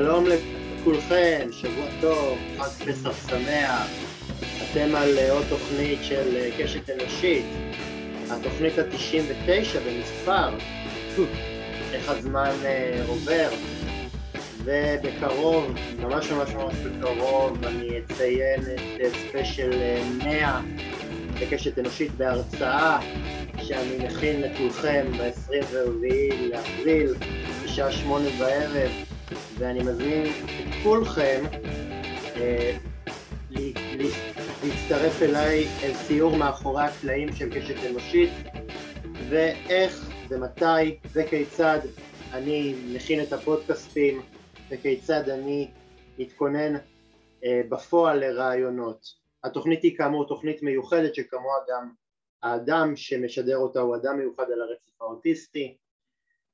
שלום לכולכם, שבוע טוב, חג פסח שמח. אתם על עוד תוכנית של קשת אנושית, התוכנית ה-99 במספר. איך הזמן עובר, ובקרוב, ממש ממש ממש בקרוב, אני אציין את ספיישל 100 בקשת אנושית בהרצאה שאני מכין לכולכם ב-24 לאפריל בשעה שמונה בערב ואני מזמין את כולכם אה, להצטרף אליי אל סיור מאחורי הקלעים של קשת אנושית ואיך ומתי וכיצד אני מכין את הפודקאסטים וכיצד אני מתכונן אה, בפועל לרעיונות. התוכנית היא כאמור תוכנית מיוחדת שכמוה גם האדם שמשדר אותה הוא אדם מיוחד על הרצף האוטיסטי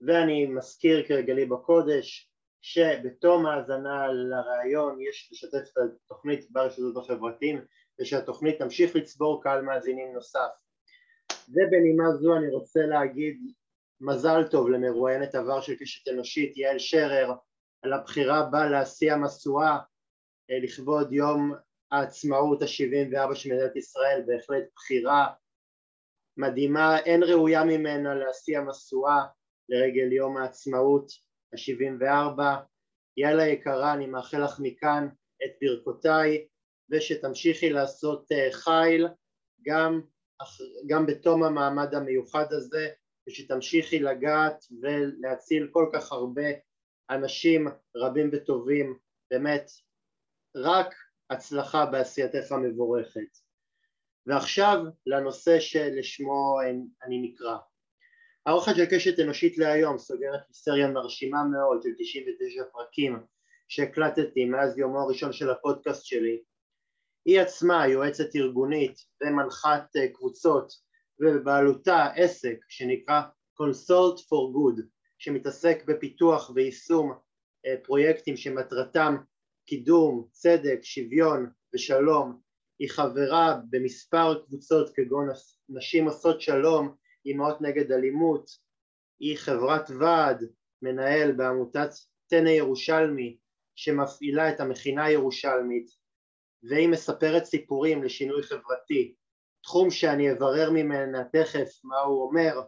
ואני מזכיר כרגלי בקודש שבתום ההאזנה לראיון יש לשתף את התוכנית ברשתות החברתיים ושהתוכנית תמשיך לצבור קהל מאזינים נוסף. ובנימה זו אני רוצה להגיד מזל טוב למרואיינת עבר של קשת אנושית יעל שרר על הבחירה בה להשיא המשואה אה, לכבוד יום העצמאות ה-74 של מדינת ישראל, בהחלט בחירה מדהימה, אין ראויה ממנה להשיא המשואה לרגל יום העצמאות ה-74. יאללה יקרה, אני מאחל לך מכאן את ברכותיי ושתמשיכי לעשות אה, חיל גם, גם בתום המעמד המיוחד הזה ושתמשיכי לגעת ולהציל כל כך הרבה אנשים רבים וטובים, באמת רק הצלחה בעשייתך המבורכת. ועכשיו לנושא שלשמו אני נקרא. האורחת של קשת אנושית להיום סוגרת סריה מרשימה מאוד של 99 פרקים שהקלטתי מאז יומו הראשון של הפודקאסט שלי. היא עצמה יועצת ארגונית ומנחת אה, קבוצות ובבעלותה עסק שנקרא Consult for Good שמתעסק בפיתוח ויישום אה, פרויקטים שמטרתם קידום, צדק, שוויון ושלום, היא חברה במספר קבוצות כגון נשים עושות שלום, אימהות נגד אלימות, היא חברת ועד, מנהל בעמותת טנא ירושלמי שמפעילה את המכינה הירושלמית והיא מספרת סיפורים לשינוי חברתי, תחום שאני אברר ממנה תכף מה הוא אומר,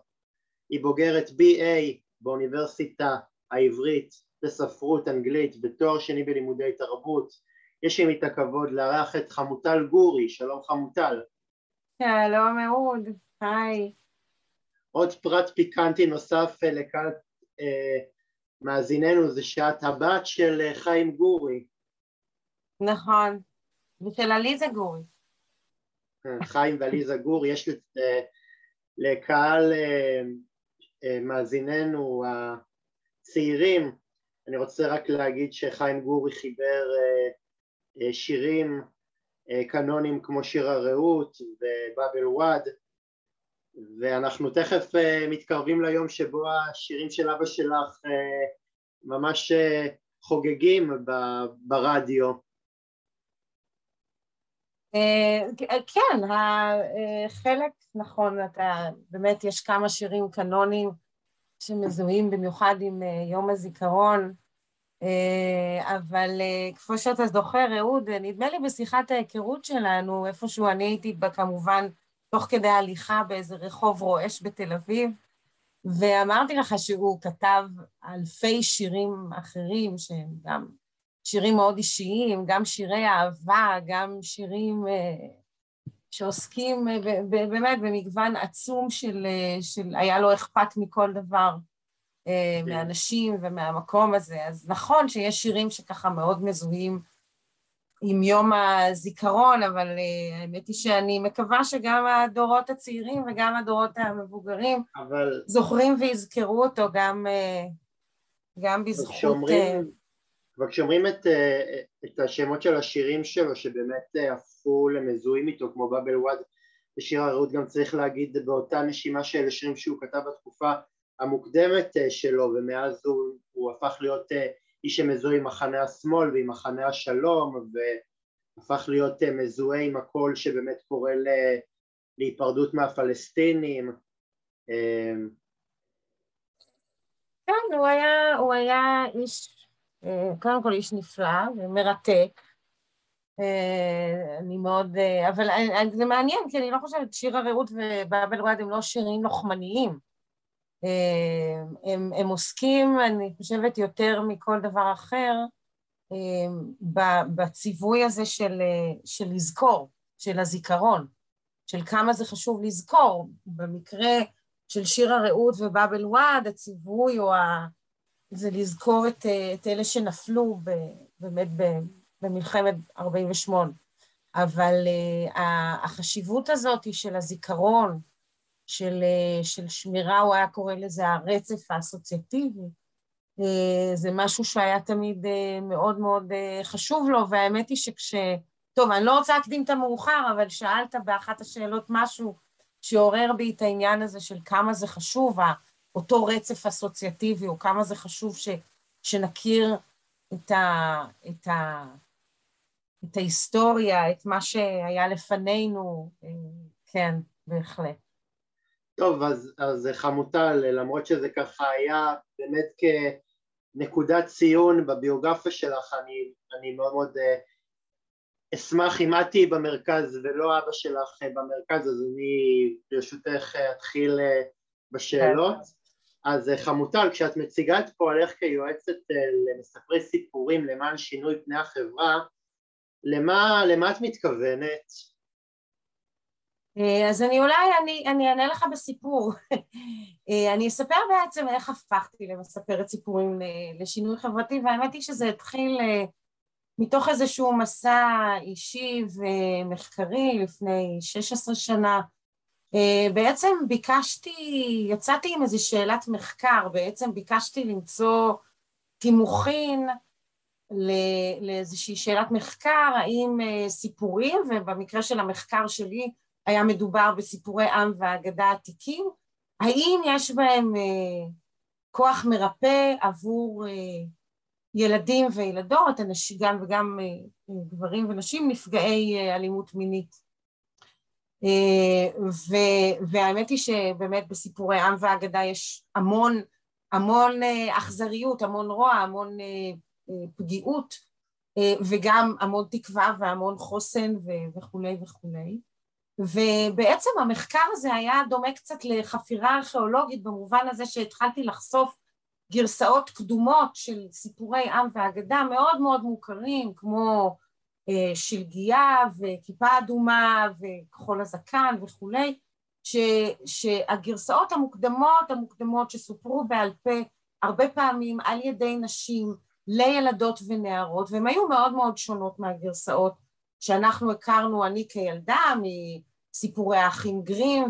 היא בוגרת BA באוניברסיטה העברית בספרות אנגלית בתואר שני בלימודי תרבות. יש לי את הכבוד לארח את חמוטל גורי, שלום חמוטל. שלום אהוד, היי. עוד פרט פיקנטי נוסף אה, לקהל אה, מאזיננו זה שאת הבת של אה, חיים גורי. נכון, ושל עליזה גורי. חיים ועליזה גורי, יש לקהל מאזיננו הצעירים אני רוצה רק להגיד שחיים גורי חיבר שירים קנונים כמו שיר הרעות ובאבל וואד ואנחנו תכף מתקרבים ליום שבו השירים של אבא שלך ממש חוגגים ברדיו. כן, חלק נכון, אתה, באמת יש כמה שירים קנונים שמזוהים במיוחד עם אה, יום הזיכרון, אה, אבל אה, כפי שאתה זוכר, אהוד, נדמה לי בשיחת ההיכרות שלנו, איפשהו אני הייתי בה כמובן תוך כדי הליכה באיזה רחוב רועש בתל אביב, ואמרתי לך שהוא כתב אלפי שירים אחרים, שהם גם שירים מאוד אישיים, גם שירי אהבה, גם שירים שעוסקים אה, באמת במגוון עצום של, אה, של היה לו אכפת מכל דבר אה. מהאנשים ומהמקום הזה. אז נכון שיש שירים שככה מאוד מזוהים עם יום הזיכרון, אבל האמת היא שאני מקווה שגם הדורות הצעירים וגם הדורות המבוגרים אבל... זוכרים ויזכרו אותו גם, גם בזכות... כשאומרים, אבל כשאומרים את, את השמות של השירים שלו שבאמת הפכו למזוהים איתו כמו באבל וואד ושיר הרעות גם צריך להגיד באותה נשימה שאלה שירים שהוא כתב בתקופה המוקדמת אה, שלו ומאז הוא, הוא הפך להיות אה, איש שמזוהה עם מחנה השמאל ועם מחנה השלום והפך להיות אה, מזוהה עם הקול שבאמת קורא להיפרדות מהפלסטינים כן, הוא היה, הוא היה איש קודם כל איש נפלא ומרתק. אני מאוד, אבל זה מעניין, כי אני לא חושבת, שיר הרעות ובאבל וואד הם לא שירים לוחמניים. הם, הם עוסקים, אני חושבת, יותר מכל דבר אחר, בציווי הזה של, של לזכור, של הזיכרון, של כמה זה חשוב לזכור. במקרה של שיר הרעות ובאבל וואד, הציווי הוא ה... זה לזכור את, את אלה שנפלו ב, באמת במלחמת 48. אבל uh, החשיבות הזאת של הזיכרון, של, uh, של שמירה, הוא היה קורא לזה הרצף האסוציאטיבי, uh, זה משהו שהיה תמיד uh, מאוד מאוד חשוב לו, והאמת היא שכש... טוב, אני לא רוצה להקדים את המאוחר, אבל שאלת באחת השאלות משהו שעורר בי את העניין הזה של כמה זה חשוב, אותו רצף אסוציאטיבי, או כמה זה חשוב ש, שנכיר את, ה, את, ה, את ההיסטוריה, את מה שהיה לפנינו, אה, כן, בהחלט. טוב, אז, אז חמוטל, למרות שזה ככה היה באמת כנקודת ציון בביוגרפיה שלך, אני, אני מאוד מאוד אה, אשמח אם את תהיי במרכז ולא אבא שלך אה, במרכז, אז אני ברשותך אתחיל בשאלות. אז חמוטל, כשאת מציגה את פועלך כיועצת למספרי סיפורים למען שינוי פני החברה, למה, למה את מתכוונת? אה, אז אני אולי, אני, אני אענה לך בסיפור. אה, אני אספר בעצם איך הפכתי למספרת סיפורים לשינוי חברתי, והאמת היא שזה התחיל אה, מתוך איזשהו מסע אישי ומחקרי לפני 16 שנה. בעצם ביקשתי, יצאתי עם איזו שאלת מחקר, בעצם ביקשתי למצוא תימוכין לאיזושהי שאלת מחקר, האם אה, סיפורים, ובמקרה של המחקר שלי היה מדובר בסיפורי עם ואגדה עתיקים, האם יש בהם אה, כוח מרפא עבור אה, ילדים וילדות, אנשים, גם וגם גברים ונשים נפגעי אלימות מינית. ו, והאמת היא שבאמת בסיפורי עם ואגדה יש המון המון אכזריות, המון רוע, המון פגיעות אה, וגם המון תקווה והמון חוסן וכולי וכולי. ובעצם המחקר הזה היה דומה קצת לחפירה ארכיאולוגית במובן הזה שהתחלתי לחשוף גרסאות קדומות של סיפורי עם ואגדה מאוד מאוד מוכרים כמו אה, שלגיה וכיפה אדומה וכחול הזקן וכולי, ש, שהגרסאות המוקדמות המוקדמות שסופרו בעל פה הרבה פעמים על ידי נשים לילדות ונערות, והן היו מאוד מאוד שונות מהגרסאות שאנחנו הכרנו, אני כילדה, מסיפורי האחים גרים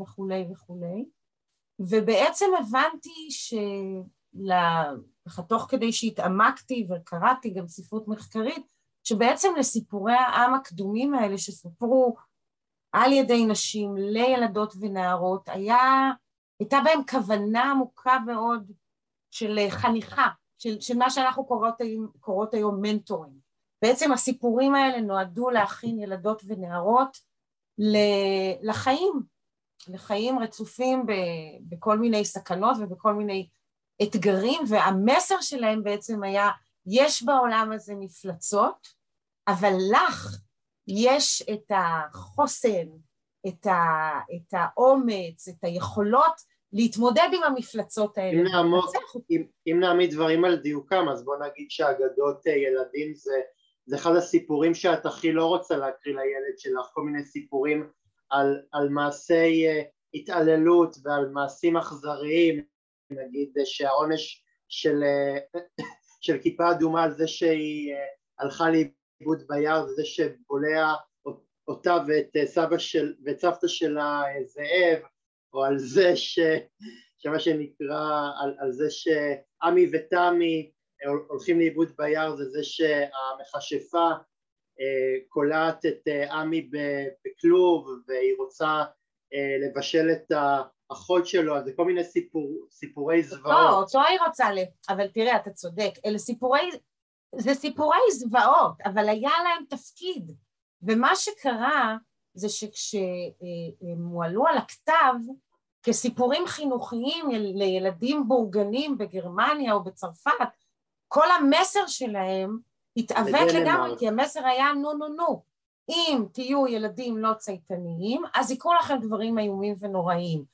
וכולי וכולי. ובעצם הבנתי תוך כדי שהתעמקתי וקראתי גם ספרות מחקרית, שבעצם לסיפורי העם הקדומים האלה שסופרו על ידי נשים לילדות ונערות, היה, הייתה בהם כוונה עמוקה מאוד של חניכה, של, של מה שאנחנו קוראות, קוראות היום מנטורים. בעצם הסיפורים האלה נועדו להכין ילדות ונערות לחיים, לחיים רצופים בכל מיני סכנות ובכל מיני אתגרים, והמסר שלהם בעצם היה, יש בעולם הזה מפלצות, אבל לך יש את החוסן, את, ה, את האומץ, את היכולות להתמודד עם המפלצות האלה. אם, נעמוד, אם, אם נעמיד דברים על דיוקם, אז בוא נגיד שאגדות אה, ילדים זה, זה אחד הסיפורים שאת הכי לא רוצה להקריא לילד שלך, כל מיני סיפורים על, על מעשי uh, התעללות ועל מעשים אכזריים, נגיד uh, שהעונש של, uh, של כיפה אדומה על זה שהיא uh, הלכה לאיבוד ביער, זה שבולע אותה ואת סבא של, ואת סבתא שלה זאב, או על זה ש... שמה שנקרא, על, על זה שעמי ותמי הולכים לאיבוד ביער זה זה שהמכשפה אה, קולעת את אה, עמי בכלוב והיא רוצה אה, לבשל את האחות שלו, אז זה כל מיני סיפור, סיפורי זוועות. לא, אותו היא רוצה, ל... אבל תראה, אתה צודק, אלה סיפורי, זה סיפורי זוועות, אבל היה להם תפקיד, ומה שקרה זה שכשהם הועלו על הכתב כסיפורים חינוכיים לילדים בורגנים בגרמניה או בצרפת, כל המסר שלהם התעוות לגמרי, כי המסר היה נו נו נו, אם תהיו ילדים לא צייתניים, אז יקרו לכם דברים איומים ונוראים.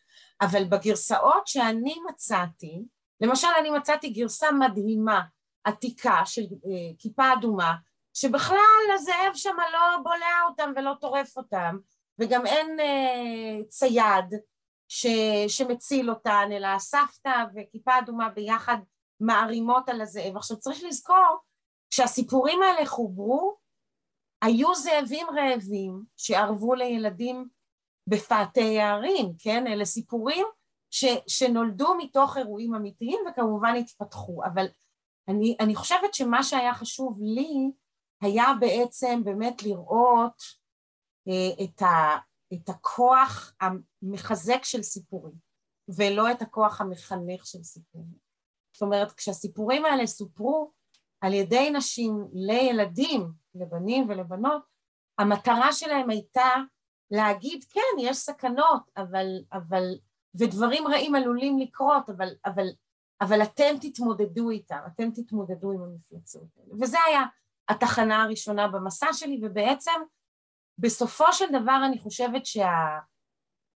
אבל בגרסאות שאני מצאתי, למשל אני מצאתי גרסה מדהימה, עתיקה של אה, כיפה אדומה, שבכלל הזאב שם לא בולע אותם ולא טורף אותם, וגם אין אה, צייד ש, שמציל אותן, אלא הסבתא וכיפה אדומה ביחד מערימות על הזאב. עכשיו צריך לזכור, כשהסיפורים האלה חוברו, היו זאבים רעבים שערבו לילדים בפאתי הערים, כן? אלה סיפורים ש, שנולדו מתוך אירועים אמיתיים וכמובן התפתחו, אבל אני, אני חושבת שמה שהיה חשוב לי היה בעצם באמת לראות אה, את, ה, את הכוח המחזק של סיפורים, ולא את הכוח המחנך של סיפורים. זאת אומרת, כשהסיפורים האלה סופרו על ידי נשים לילדים, לבנים ולבנות, המטרה שלהם הייתה להגיד, כן, יש סכנות, אבל, אבל, ודברים רעים עלולים לקרות, אבל, אבל, אבל אתם תתמודדו איתם, אתם תתמודדו עם המפלצות האלה. וזה היה התחנה הראשונה במסע שלי, ובעצם בסופו של דבר אני חושבת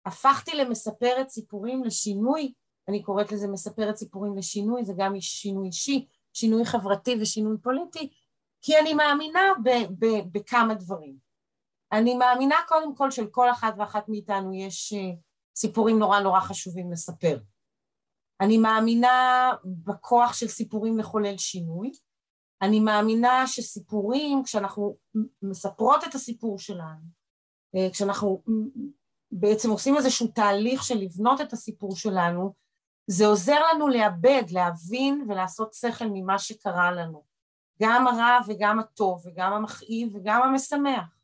שהפכתי למספרת סיפורים לשינוי, אני קוראת לזה מספרת סיפורים לשינוי, זה גם שינוי אישי, שינוי חברתי ושינוי פוליטי, כי אני מאמינה ב- ב- בכמה דברים. אני מאמינה קודם כל שלכל אחת ואחת מאיתנו יש אה, סיפורים נורא נורא חשובים לספר. אני מאמינה בכוח של סיפורים לחולל שינוי. אני מאמינה שסיפורים, כשאנחנו מספרות את הסיפור שלנו, אה, כשאנחנו בעצם עושים איזשהו תהליך של לבנות את הסיפור שלנו, זה עוזר לנו לאבד, להבין ולעשות שכל ממה שקרה לנו. גם הרע וגם הטוב וגם המכאיב וגם המשמח.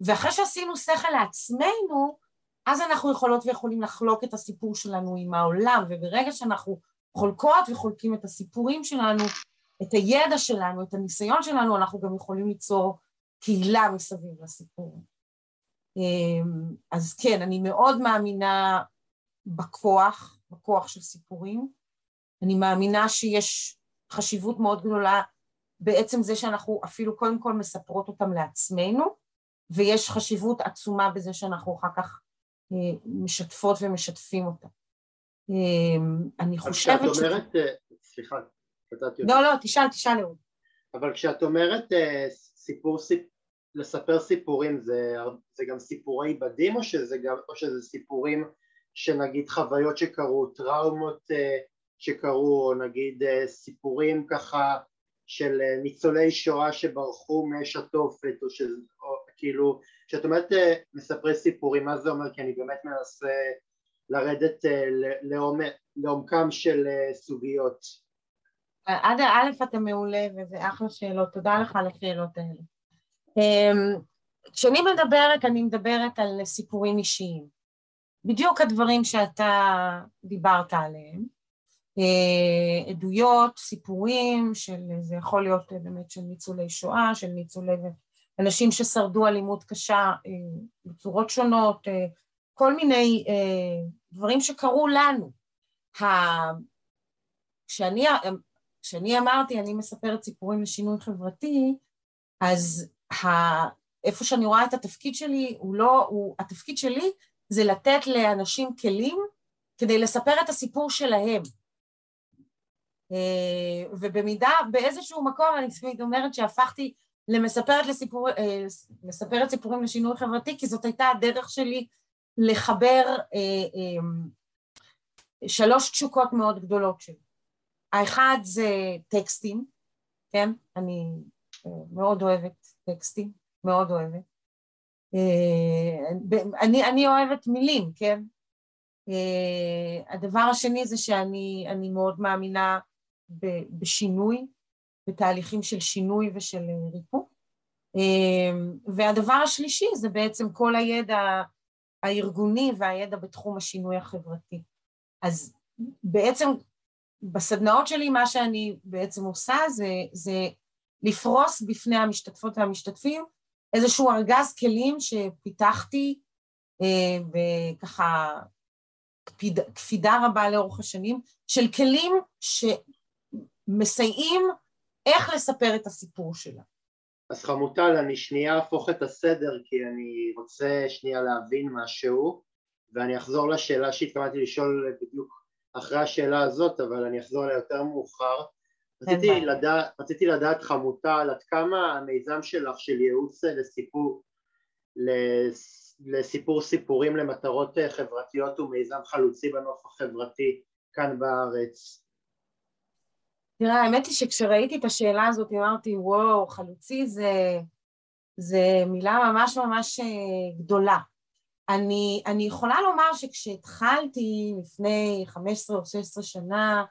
ואחרי שעשינו שכל לעצמנו, אז אנחנו יכולות ויכולים לחלוק את הסיפור שלנו עם העולם, וברגע שאנחנו חולקות וחולקים את הסיפורים שלנו, את הידע שלנו, את הניסיון שלנו, אנחנו גם יכולים ליצור קהילה מסביב לסיפור. אמ, אז כן, אני מאוד מאמינה בכוח, בכוח של סיפורים. אני מאמינה שיש חשיבות מאוד גדולה בעצם זה שאנחנו אפילו קודם כל מספרות אותם לעצמנו, ויש חשיבות עצומה בזה שאנחנו אחר כך אה, משתפות ומשתפים אותם. אה, אני חושבת ש... כשאת אומרת, אה, סליחה, קטעתי אותך. לא, לא, תשאל, תשאל אהוד. אבל כשאת אומרת סיפור, לספר סיפורים, זה, זה גם סיפורי בדים או שזה, גם, או שזה סיפורים שנגיד חוויות שקרו, טראומות שקרו, או נגיד סיפורים ככה של ניצולי שואה שברחו מאש התופת, או, שזה, או כאילו, כשאת אומרת אה, מספרי סיפורים, מה זה אומר? כי אני באמת מנסה לרדת אה, לעומקם של אה, סוגיות. עד א' אתה מעולה וזה אחלה שאלות, תודה לך על השאלות האלה. אמ, כשאני מדברת, אני מדברת על סיפורים אישיים. בדיוק הדברים שאתה דיברת עליהם. עדויות, סיפורים של, זה יכול להיות באמת של ניצולי שואה, של ניצולי אנשים ששרדו אלימות קשה אה, בצורות שונות, אה, כל מיני אה, דברים שקרו לנו. כשאני, כשאני אמרתי, אני מספרת סיפורים לשינוי חברתי, אז איפה שאני רואה את התפקיד שלי, הוא לא, הוא, התפקיד שלי זה לתת לאנשים כלים כדי לספר את הסיפור שלהם. ובמידה, באיזשהו מקום, אני תמיד אומרת שהפכתי למספרת לסיפור, אה, מספרת סיפורים לשינוי חברתי, כי זאת הייתה הדרך שלי לחבר אה, אה, שלוש תשוקות מאוד גדולות שלי. האחד זה טקסטים, כן? אני מאוד אוהבת טקסטים, מאוד אוהבת. אני, אני אוהבת מילים, כן? הדבר השני זה שאני מאוד מאמינה בשינוי, בתהליכים של שינוי ושל אה, ריפוי. אמ, והדבר השלישי זה בעצם כל הידע הארגוני והידע בתחום השינוי החברתי. אז בעצם בסדנאות שלי מה שאני בעצם עושה זה, זה לפרוס בפני המשתתפות והמשתתפים איזשהו ארגז כלים שפיתחתי אה, וככה קפידה רבה לאורך השנים של כלים שמסייעים איך לספר את הסיפור שלה. אז חמוטל, אני שנייה אהפוך את הסדר כי אני רוצה שנייה להבין משהו ואני אחזור לשאלה שהתכוונתי לשאול בדיוק אחרי השאלה הזאת, אבל אני אחזור אליה יותר מאוחר. רציתי לדעת, רציתי לדעת חמוטל, עד כמה המיזם שלך של ייעוץ לסיפור, לסיפור סיפורים למטרות חברתיות הוא מיזם חלוצי בנוף החברתי כאן בארץ. תראה, האמת היא שכשראיתי את השאלה הזאת אמרתי, וואו, חלוצי זה, זה מילה ממש ממש אה, גדולה. אני, אני יכולה לומר שכשהתחלתי לפני 15 או 16 שנה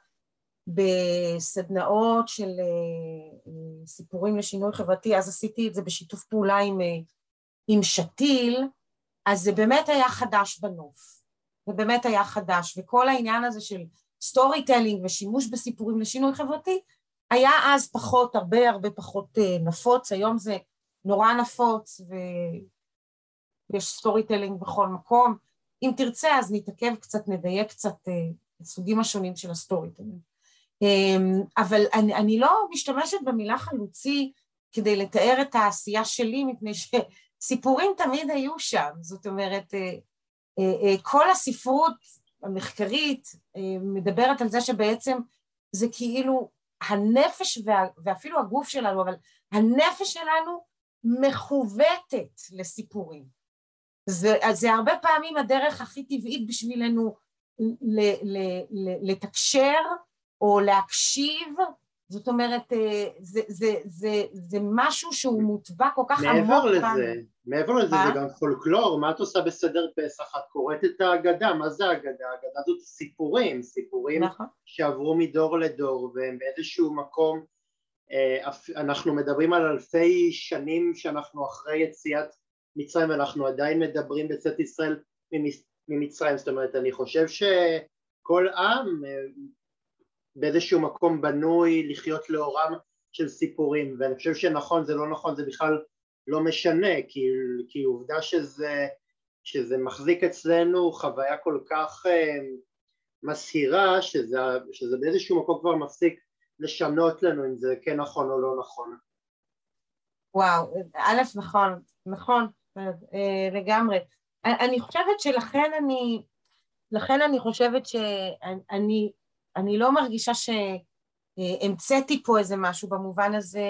בסדנאות של אה, סיפורים לשינוי חברתי, אז עשיתי את זה בשיתוף פעולה עם, אה, עם שתי"ל, אז זה באמת היה חדש בנוף, זה באמת היה חדש, וכל העניין הזה של storytelling ושימוש בסיפורים לשינוי חברתי היה אז פחות, הרבה הרבה פחות נפוץ, היום זה נורא נפוץ ו... יש storytelling בכל מקום. אם תרצה אז נתעכב קצת, נדייק קצת אה, הסוגים השונים של ה storytelling. אמ, אבל אני, אני לא משתמשת במילה חלוצי כדי לתאר את העשייה שלי, מפני שסיפורים תמיד היו שם. זאת אומרת, אה, אה, אה, כל הספרות המחקרית מדברת על זה שבעצם זה כאילו הנפש וה, ואפילו הגוף שלנו, אבל הנפש שלנו מכוותת לסיפורים. זה, זה הרבה פעמים הדרך הכי טבעית בשבילנו ל, ל, ל, לתקשר או להקשיב, זאת אומרת, אה, זה, זה, זה, זה משהו שהוא מוטבע כל כך עמוק. מעבר לזה, פעם. מעבר לזה מה? זה גם פולקלור, מה את עושה בסדר פסח? את קוראת את האגדה, מה זה האגדה? האגדה זאת סיפורים, סיפורים נכון. שעברו מדור לדור והם באיזשהו מקום, אה, אנחנו מדברים על אלפי שנים שאנחנו אחרי יציאת מצרים ואנחנו עדיין מדברים בצאת ישראל ממצרים, זאת אומרת אני חושב שכל עם אה, באיזשהו מקום בנוי לחיות לאורם של סיפורים ואני חושב שנכון זה לא נכון זה בכלל לא משנה כי, כי עובדה שזה, שזה מחזיק אצלנו חוויה כל כך uh, מסהירה שזה, שזה באיזשהו מקום כבר מפסיק לשנות לנו אם זה כן נכון או לא נכון. וואו, א', נכון, נכון, אה, לגמרי. אני חושבת שלכן אני, לכן אני חושבת שאני אני לא מרגישה שהמצאתי פה איזה משהו במובן הזה,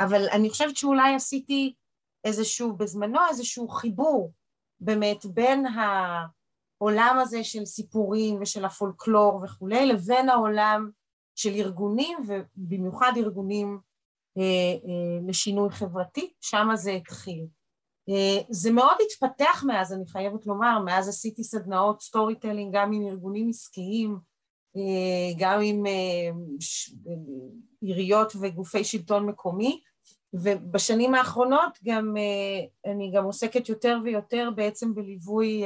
אבל אני חושבת שאולי עשיתי איזשהו, בזמנו איזשהו חיבור באמת בין העולם הזה של סיפורים ושל הפולקלור וכולי, לבין העולם של ארגונים, ובמיוחד ארגונים אה, אה, לשינוי חברתי, שם זה התחיל. אה, זה מאוד התפתח מאז, אני חייבת לומר, מאז עשיתי סדנאות storytelling גם עם ארגונים עסקיים, גם עם אה, עיריות וגופי שלטון מקומי, ובשנים האחרונות גם אני גם עוסקת יותר ויותר בעצם בליווי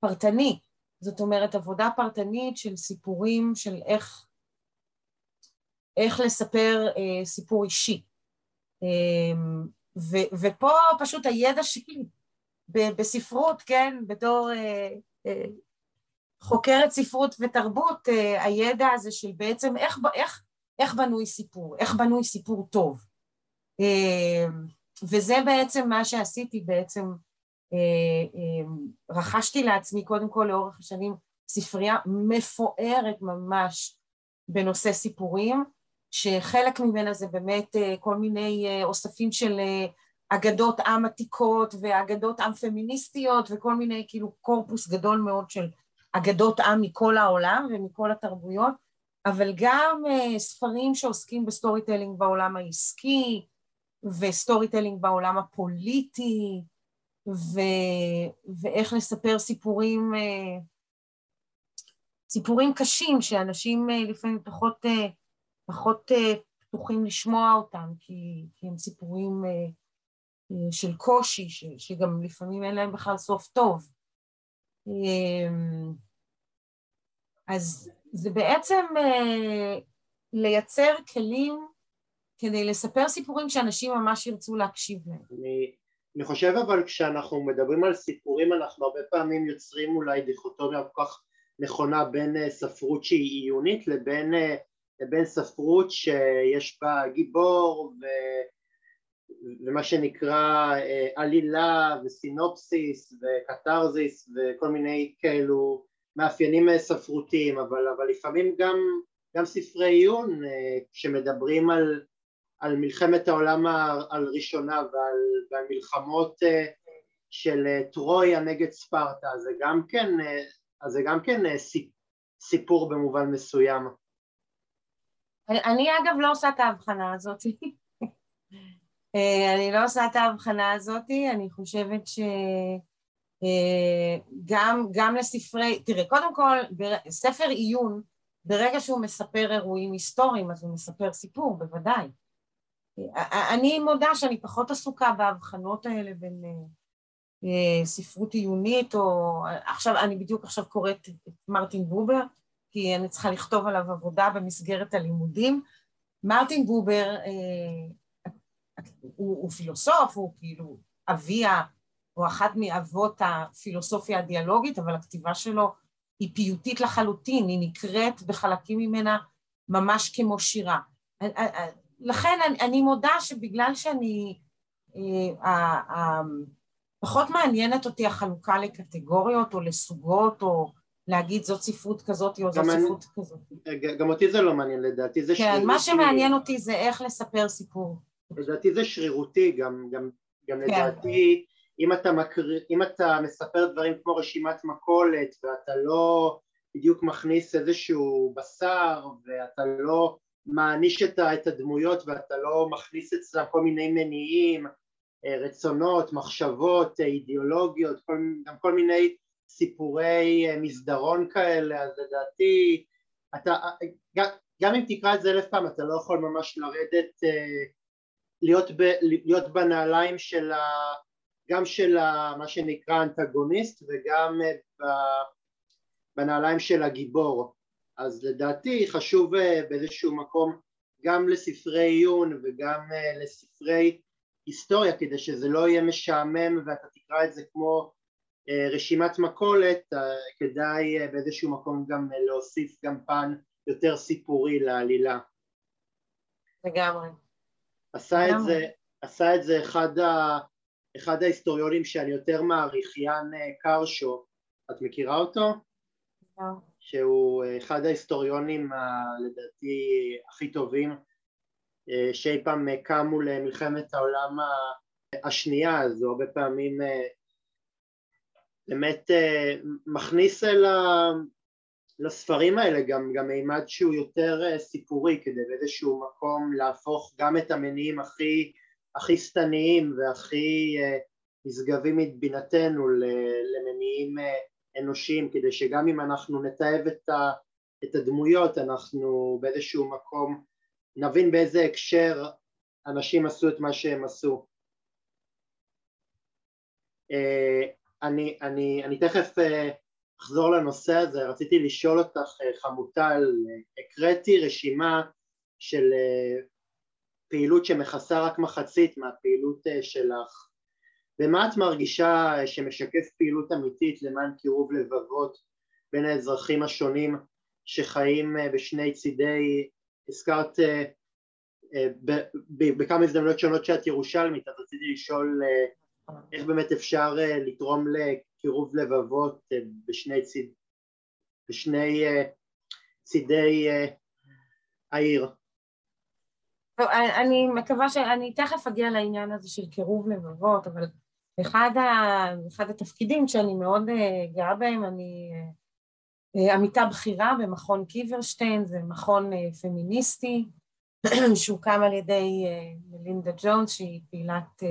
פרטני, זאת אומרת עבודה פרטנית של סיפורים של איך, איך לספר סיפור אישי. ו- ופה פשוט הידע שלי בספרות, כן, בתור אה, אה, חוקרת ספרות ותרבות, אה, הידע הזה של בעצם איך, איך, איך בנוי סיפור, איך בנוי סיפור טוב. אה, וזה בעצם מה שעשיתי בעצם, אה, רכשתי לעצמי קודם כל לאורך השנים ספרייה מפוארת ממש בנושא סיפורים, שחלק ממנה זה באמת כל מיני אוספים של אגדות עם עתיקות ואגדות עם פמיניסטיות וכל מיני כאילו קורפוס גדול מאוד של אגדות עם מכל העולם ומכל התרבויות, אבל גם ספרים שעוסקים ב storytelling בעולם העסקי ו storytelling בעולם הפוליטי ו... ואיך לספר סיפורים, סיפורים קשים שאנשים לפעמים פחות פחות אה, פתוחים לשמוע אותם, כי, כי הם סיפורים אה, אה, של קושי, ש, שגם לפעמים אין להם בכלל סוף טוב. אמ, אז זה בעצם לייצר כלים כדי לספר סיפורים שאנשים ממש ירצו להקשיב להם. אני, אני חושב אבל כשאנחנו מדברים על סיפורים אנחנו הרבה פעמים יוצרים אולי דיכוטומיה כל כך נכונה בין ספרות שהיא עיונית לבין לבין ספרות שיש בה גיבור ו... ומה שנקרא אה, עלילה וסינופסיס וקתרזיס וכל מיני כאלו מאפיינים ספרותיים, אבל, אבל לפעמים גם, גם ספרי עיון אה, שמדברים על, על מלחמת העולם הראשונה ועל, ועל מלחמות אה, של טרויה נגד ספרטה, זה גם כן, זה גם כן סיפור במובן מסוים. אני אגב לא עושה את ההבחנה הזאת. אה, אני לא עושה את ההבחנה הזאת, אני חושבת שגם גם לספרי, תראה, קודם כל, ספר עיון, ברגע שהוא מספר אירועים היסטוריים, אז הוא מספר סיפור, בוודאי. אני מודה שאני פחות עסוקה בהבחנות האלה בין אה, ספרות עיונית, או עכשיו, אני בדיוק עכשיו קוראת את מרטין בובר, כי אני צריכה לכתוב עליו עבודה במסגרת הלימודים. מרטין בובר אה, הוא, הוא פילוסוף, הוא כאילו אביה, או אחת מאבות הפילוסופיה הדיאלוגית, אבל הכתיבה שלו היא פיוטית לחלוטין, היא נקראת בחלקים ממנה ממש כמו שירה. לכן אני, אני מודה שבגלל שאני, אה, אה, פחות מעניינת אותי החלוקה לקטגוריות או לסוגות או להגיד זאת ספרות כזאת או זאת ספרות כזאת. גם אותי זה לא מעניין לדעתי, זה כן, מה שמעניין אותי זה איך לספר סיפור. לדעתי זה שרירותי, גם, גם, גם כן. לדעתי אם אתה, מקר... אם אתה מספר דברים כמו רשימת מכולת ואתה לא בדיוק מכניס איזשהו בשר ואתה לא מעניש את הדמויות ואתה לא מכניס אצלם כל מיני מניעים, אה, רצונות, מחשבות, אה, אידיאולוגיות, כל, גם כל מיני סיפורי אה, מסדרון כאלה, אז לדעתי אתה, גם אם תקרא את זה אלף פעם אתה לא יכול ממש לרדת להיות, ב, להיות בנעליים של ה, גם של ה, מה שנקרא אנטגוניסט וגם אה, בנעליים של הגיבור. אז לדעתי חשוב אה, באיזשהו מקום גם לספרי עיון וגם אה, לספרי היסטוריה כדי שזה לא יהיה משעמם ואתה תקרא את זה כמו רשימת מכולת כדאי באיזשהו מקום גם להוסיף גם פן יותר סיפורי לעלילה. לגמרי עשה את זה, עשה את זה אחד, ה, אחד ההיסטוריונים שאני יותר מעריך, יאן אה, קרשו, את מכירה אותו? לא. שהוא אה, אחד ההיסטוריונים לדעתי הכי טובים אה, שאי פעם קמו למלחמת העולם השנייה, אז הוא הרבה פעמים באמת מכניס אל, ה, לספרים האלה גם, גם מימד שהוא יותר אה, סיפורי כדי באיזשהו מקום להפוך גם את המניעים הכי, הכי שטניים והכי אה, נשגבים מבינתנו למניעים אה, אנושיים כדי שגם אם אנחנו נתעב את, ה, את הדמויות אנחנו באיזשהו מקום נבין באיזה הקשר אנשים עשו את מה שהם עשו. אני, אני, אני תכף אחזור לנושא הזה, רציתי לשאול אותך אה, חמוטל, הקראתי רשימה של אה, פעילות שמכסה רק מחצית מהפעילות אה, שלך. ומה את מרגישה שמשקף פעילות אמיתית למען קירוב לבבות בין האזרחים השונים שחיים בשני צידי, הזכרת בכמה הזדמנויות שונות שאת ירושלמית, אז רציתי לשאול איך באמת אפשר לתרום קירוב לבבות אה, בשני, ציד, בשני אה, צידי אה, העיר. טוב, אני מקווה שאני תכף אגיע לעניין הזה של קירוב לבבות, אבל אחד, ה, אחד התפקידים שאני מאוד גאה בהם, אני עמיתה בכירה במכון קיברשטיין, זה מכון פמיניסטי שהוקם על ידי מלינדה ג'ונס, שהיא פעילת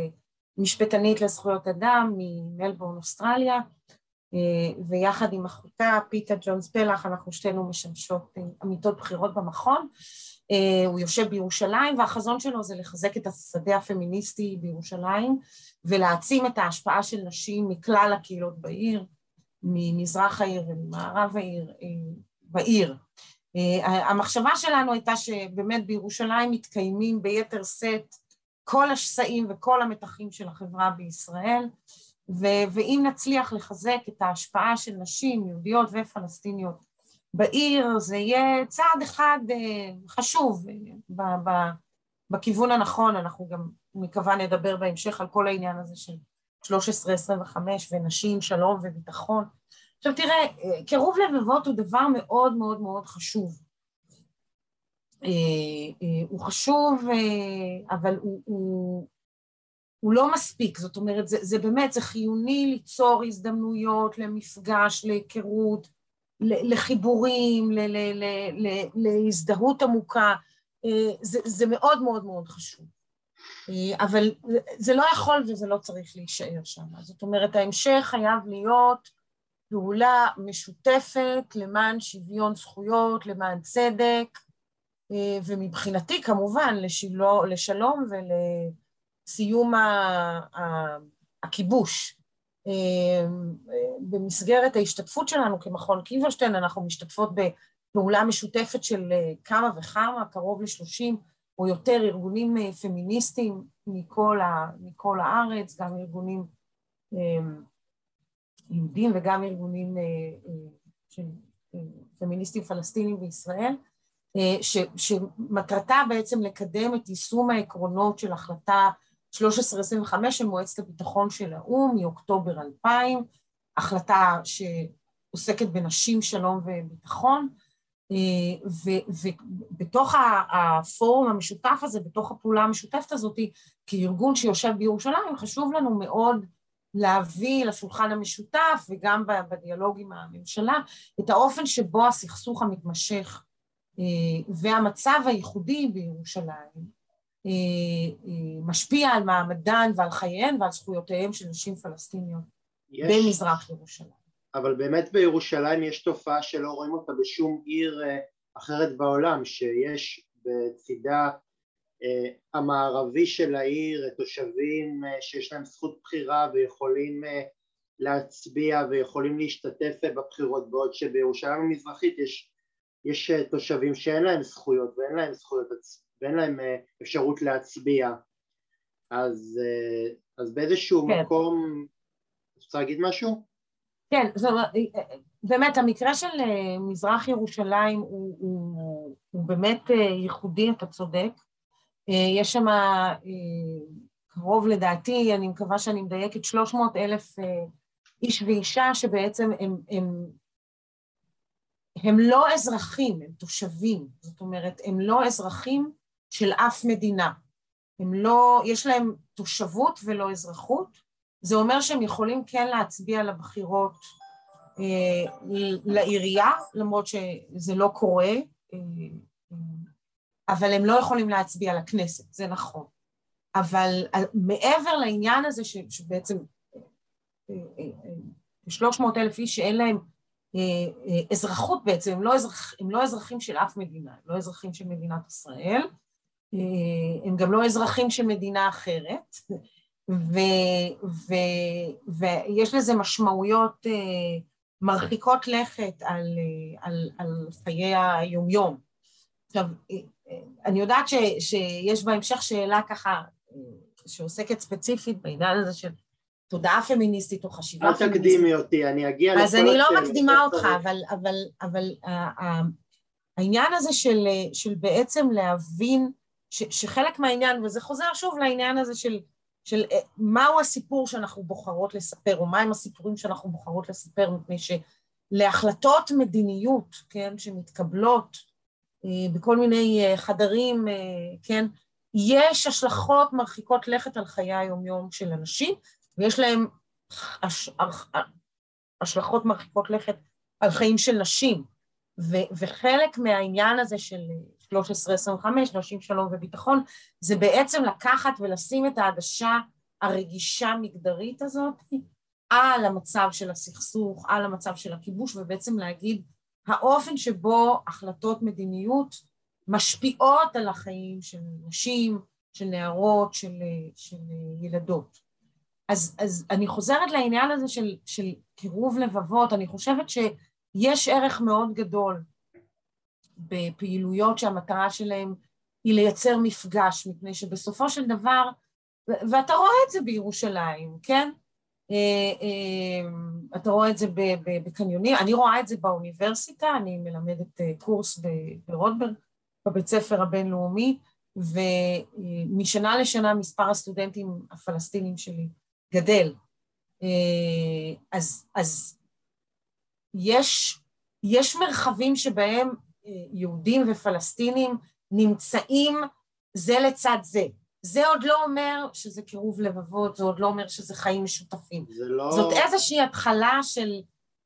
משפטנית לזכויות אדם ממלבורן אוסטרליה אה, ויחד עם אחותה פיטה ג'ונס פלח אנחנו שתינו משמשות אה, עמיתות בחירות במכון. אה, הוא יושב בירושלים והחזון שלו זה לחזק את השדה הפמיניסטי בירושלים ולהעצים את ההשפעה של נשים מכלל הקהילות בעיר ממזרח העיר וממערב העיר בעיר. המחשבה שלנו הייתה שבאמת בירושלים מתקיימים ביתר שאת כל השסעים וכל המתחים של החברה בישראל, ו- ואם נצליח לחזק את ההשפעה של נשים יהודיות ופלסטיניות בעיר, זה יהיה צעד אחד חשוב בכיוון הנכון, אנחנו גם מקווה נדבר בהמשך על כל העניין הזה של 1325 ונשים, שלום וביטחון. עכשיו תראה, קירוב לבבות הוא דבר מאוד מאוד מאוד חשוב. הוא חשוב, אבל הוא, הוא, הוא לא מספיק, זאת אומרת, זה, זה באמת, זה חיוני ליצור הזדמנויות למפגש, להיכרות, לחיבורים, ל, ל, ל, ל, להזדהות עמוקה, זה, זה מאוד מאוד מאוד חשוב. אבל זה לא יכול וזה לא צריך להישאר שם. זאת אומרת, ההמשך חייב להיות פעולה משותפת למען שוויון זכויות, למען צדק, ומבחינתי כמובן לשלום, לשלום ולסיום הכיבוש. במסגרת ההשתתפות שלנו כמכון קיברשטיין אנחנו משתתפות בפעולה משותפת של כמה וכמה, קרוב לשלושים או יותר ארגונים פמיניסטיים מכל, ה, מכל הארץ, גם ארגונים יהודים וגם ארגונים של פמיניסטים פלסטינים בישראל. ש, שמטרתה בעצם לקדם את יישום העקרונות של החלטה 1325 של מועצת הביטחון של האו"ם מאוקטובר 2000, החלטה שעוסקת בנשים, שלום וביטחון, ובתוך הפורום המשותף הזה, בתוך הפעולה המשותפת הזאת, כארגון שיושב בירושלים, חשוב לנו מאוד להביא לשולחן המשותף וגם בדיאלוג עם הממשלה את האופן שבו הסכסוך המתמשך והמצב הייחודי בירושלים משפיע על מעמדן ועל חייהן ועל זכויותיהן של נשים פלסטיניות יש, במזרח ירושלים. אבל באמת בירושלים יש תופעה שלא רואים אותה בשום עיר אחרת בעולם, שיש בצידה המערבי של העיר תושבים שיש להם זכות בחירה ויכולים להצביע ויכולים להשתתף בבחירות בעוד שבירושלים המזרחית יש יש אה, תושבים שאין להם זכויות ואין להם זכויות ואין להם אה, אפשרות להצביע אז, אה, אז באיזשהו כן. מקום, את רוצה להגיד משהו? כן, אומרת, באמת המקרה של מזרח ירושלים הוא, הוא, הוא באמת ייחודי, אתה צודק. יש שם קרוב לדעתי, אני מקווה שאני מדייקת, 300 אלף איש ואישה שבעצם הם, הם הם לא אזרחים, הם תושבים, זאת אומרת, הם לא אזרחים של אף מדינה. הם לא, יש להם תושבות ולא אזרחות, זה אומר שהם יכולים כן להצביע לבחירות אה, לעירייה, למרות שזה לא קורה, אה, אבל הם לא יכולים להצביע לכנסת, זה נכון. אבל אה, מעבר לעניין הזה ש, שבעצם 300 אה, אה, אלף איש שאין להם אה, אה, אזרחות בעצם, הם לא, אזרח, הם לא אזרחים של אף מדינה, הם לא אזרחים של מדינת ישראל, אה, הם גם לא אזרחים של מדינה אחרת, ו, ו, ויש לזה משמעויות מרחיקות לכת על, על, על חיי היומיום. עכשיו, אני יודעת ש, שיש בהמשך שאלה ככה שעוסקת ספציפית בעניין הזה של תודעה פמיניסטית או חשיבה פמיניסטית. אל תקדימי אותי, אני אגיע לכל. אז אני לא מקדימה אותך, אבל, אבל, אבל העניין הזה של, של בעצם להבין ש, שחלק מהעניין, וזה חוזר שוב לעניין הזה של, של אה, מהו הסיפור שאנחנו בוחרות לספר, או מהם הסיפורים שאנחנו בוחרות לספר, מפני שלהחלטות מדיניות, כן, שמתקבלות אה, בכל מיני אה, חדרים, כן, יש השלכות מרחיקות לכת על חיי היומיום של אנשים, ויש להם הש... השלכות מרחיקות לכת על חיים של נשים, ו... וחלק מהעניין הזה של 1325, נשים שלום וביטחון, זה בעצם לקחת ולשים את העדשה הרגישה מגדרית הזאת על המצב של הסכסוך, על המצב של הכיבוש, ובעצם להגיד האופן שבו החלטות מדיניות משפיעות על החיים של נשים, של נערות, של, של ילדות. אז, אז אני חוזרת לעניין הזה של, של קירוב לבבות, אני חושבת שיש ערך מאוד גדול בפעילויות שהמטרה שלהן היא לייצר מפגש, מפני שבסופו של דבר, ואתה רואה את זה בירושלים, כן? אתה רואה את זה בקניונים, אני רואה את זה באוניברסיטה, אני מלמדת קורס ברוטברג, בבית ספר הבינלאומי, ומשנה לשנה מספר הסטודנטים הפלסטינים שלי גדל. אז, אז יש, יש מרחבים שבהם יהודים ופלסטינים נמצאים זה לצד זה. זה עוד לא אומר שזה קירוב לבבות, זה עוד לא אומר שזה חיים משותפים. זה לא... זאת איזושהי התחלה של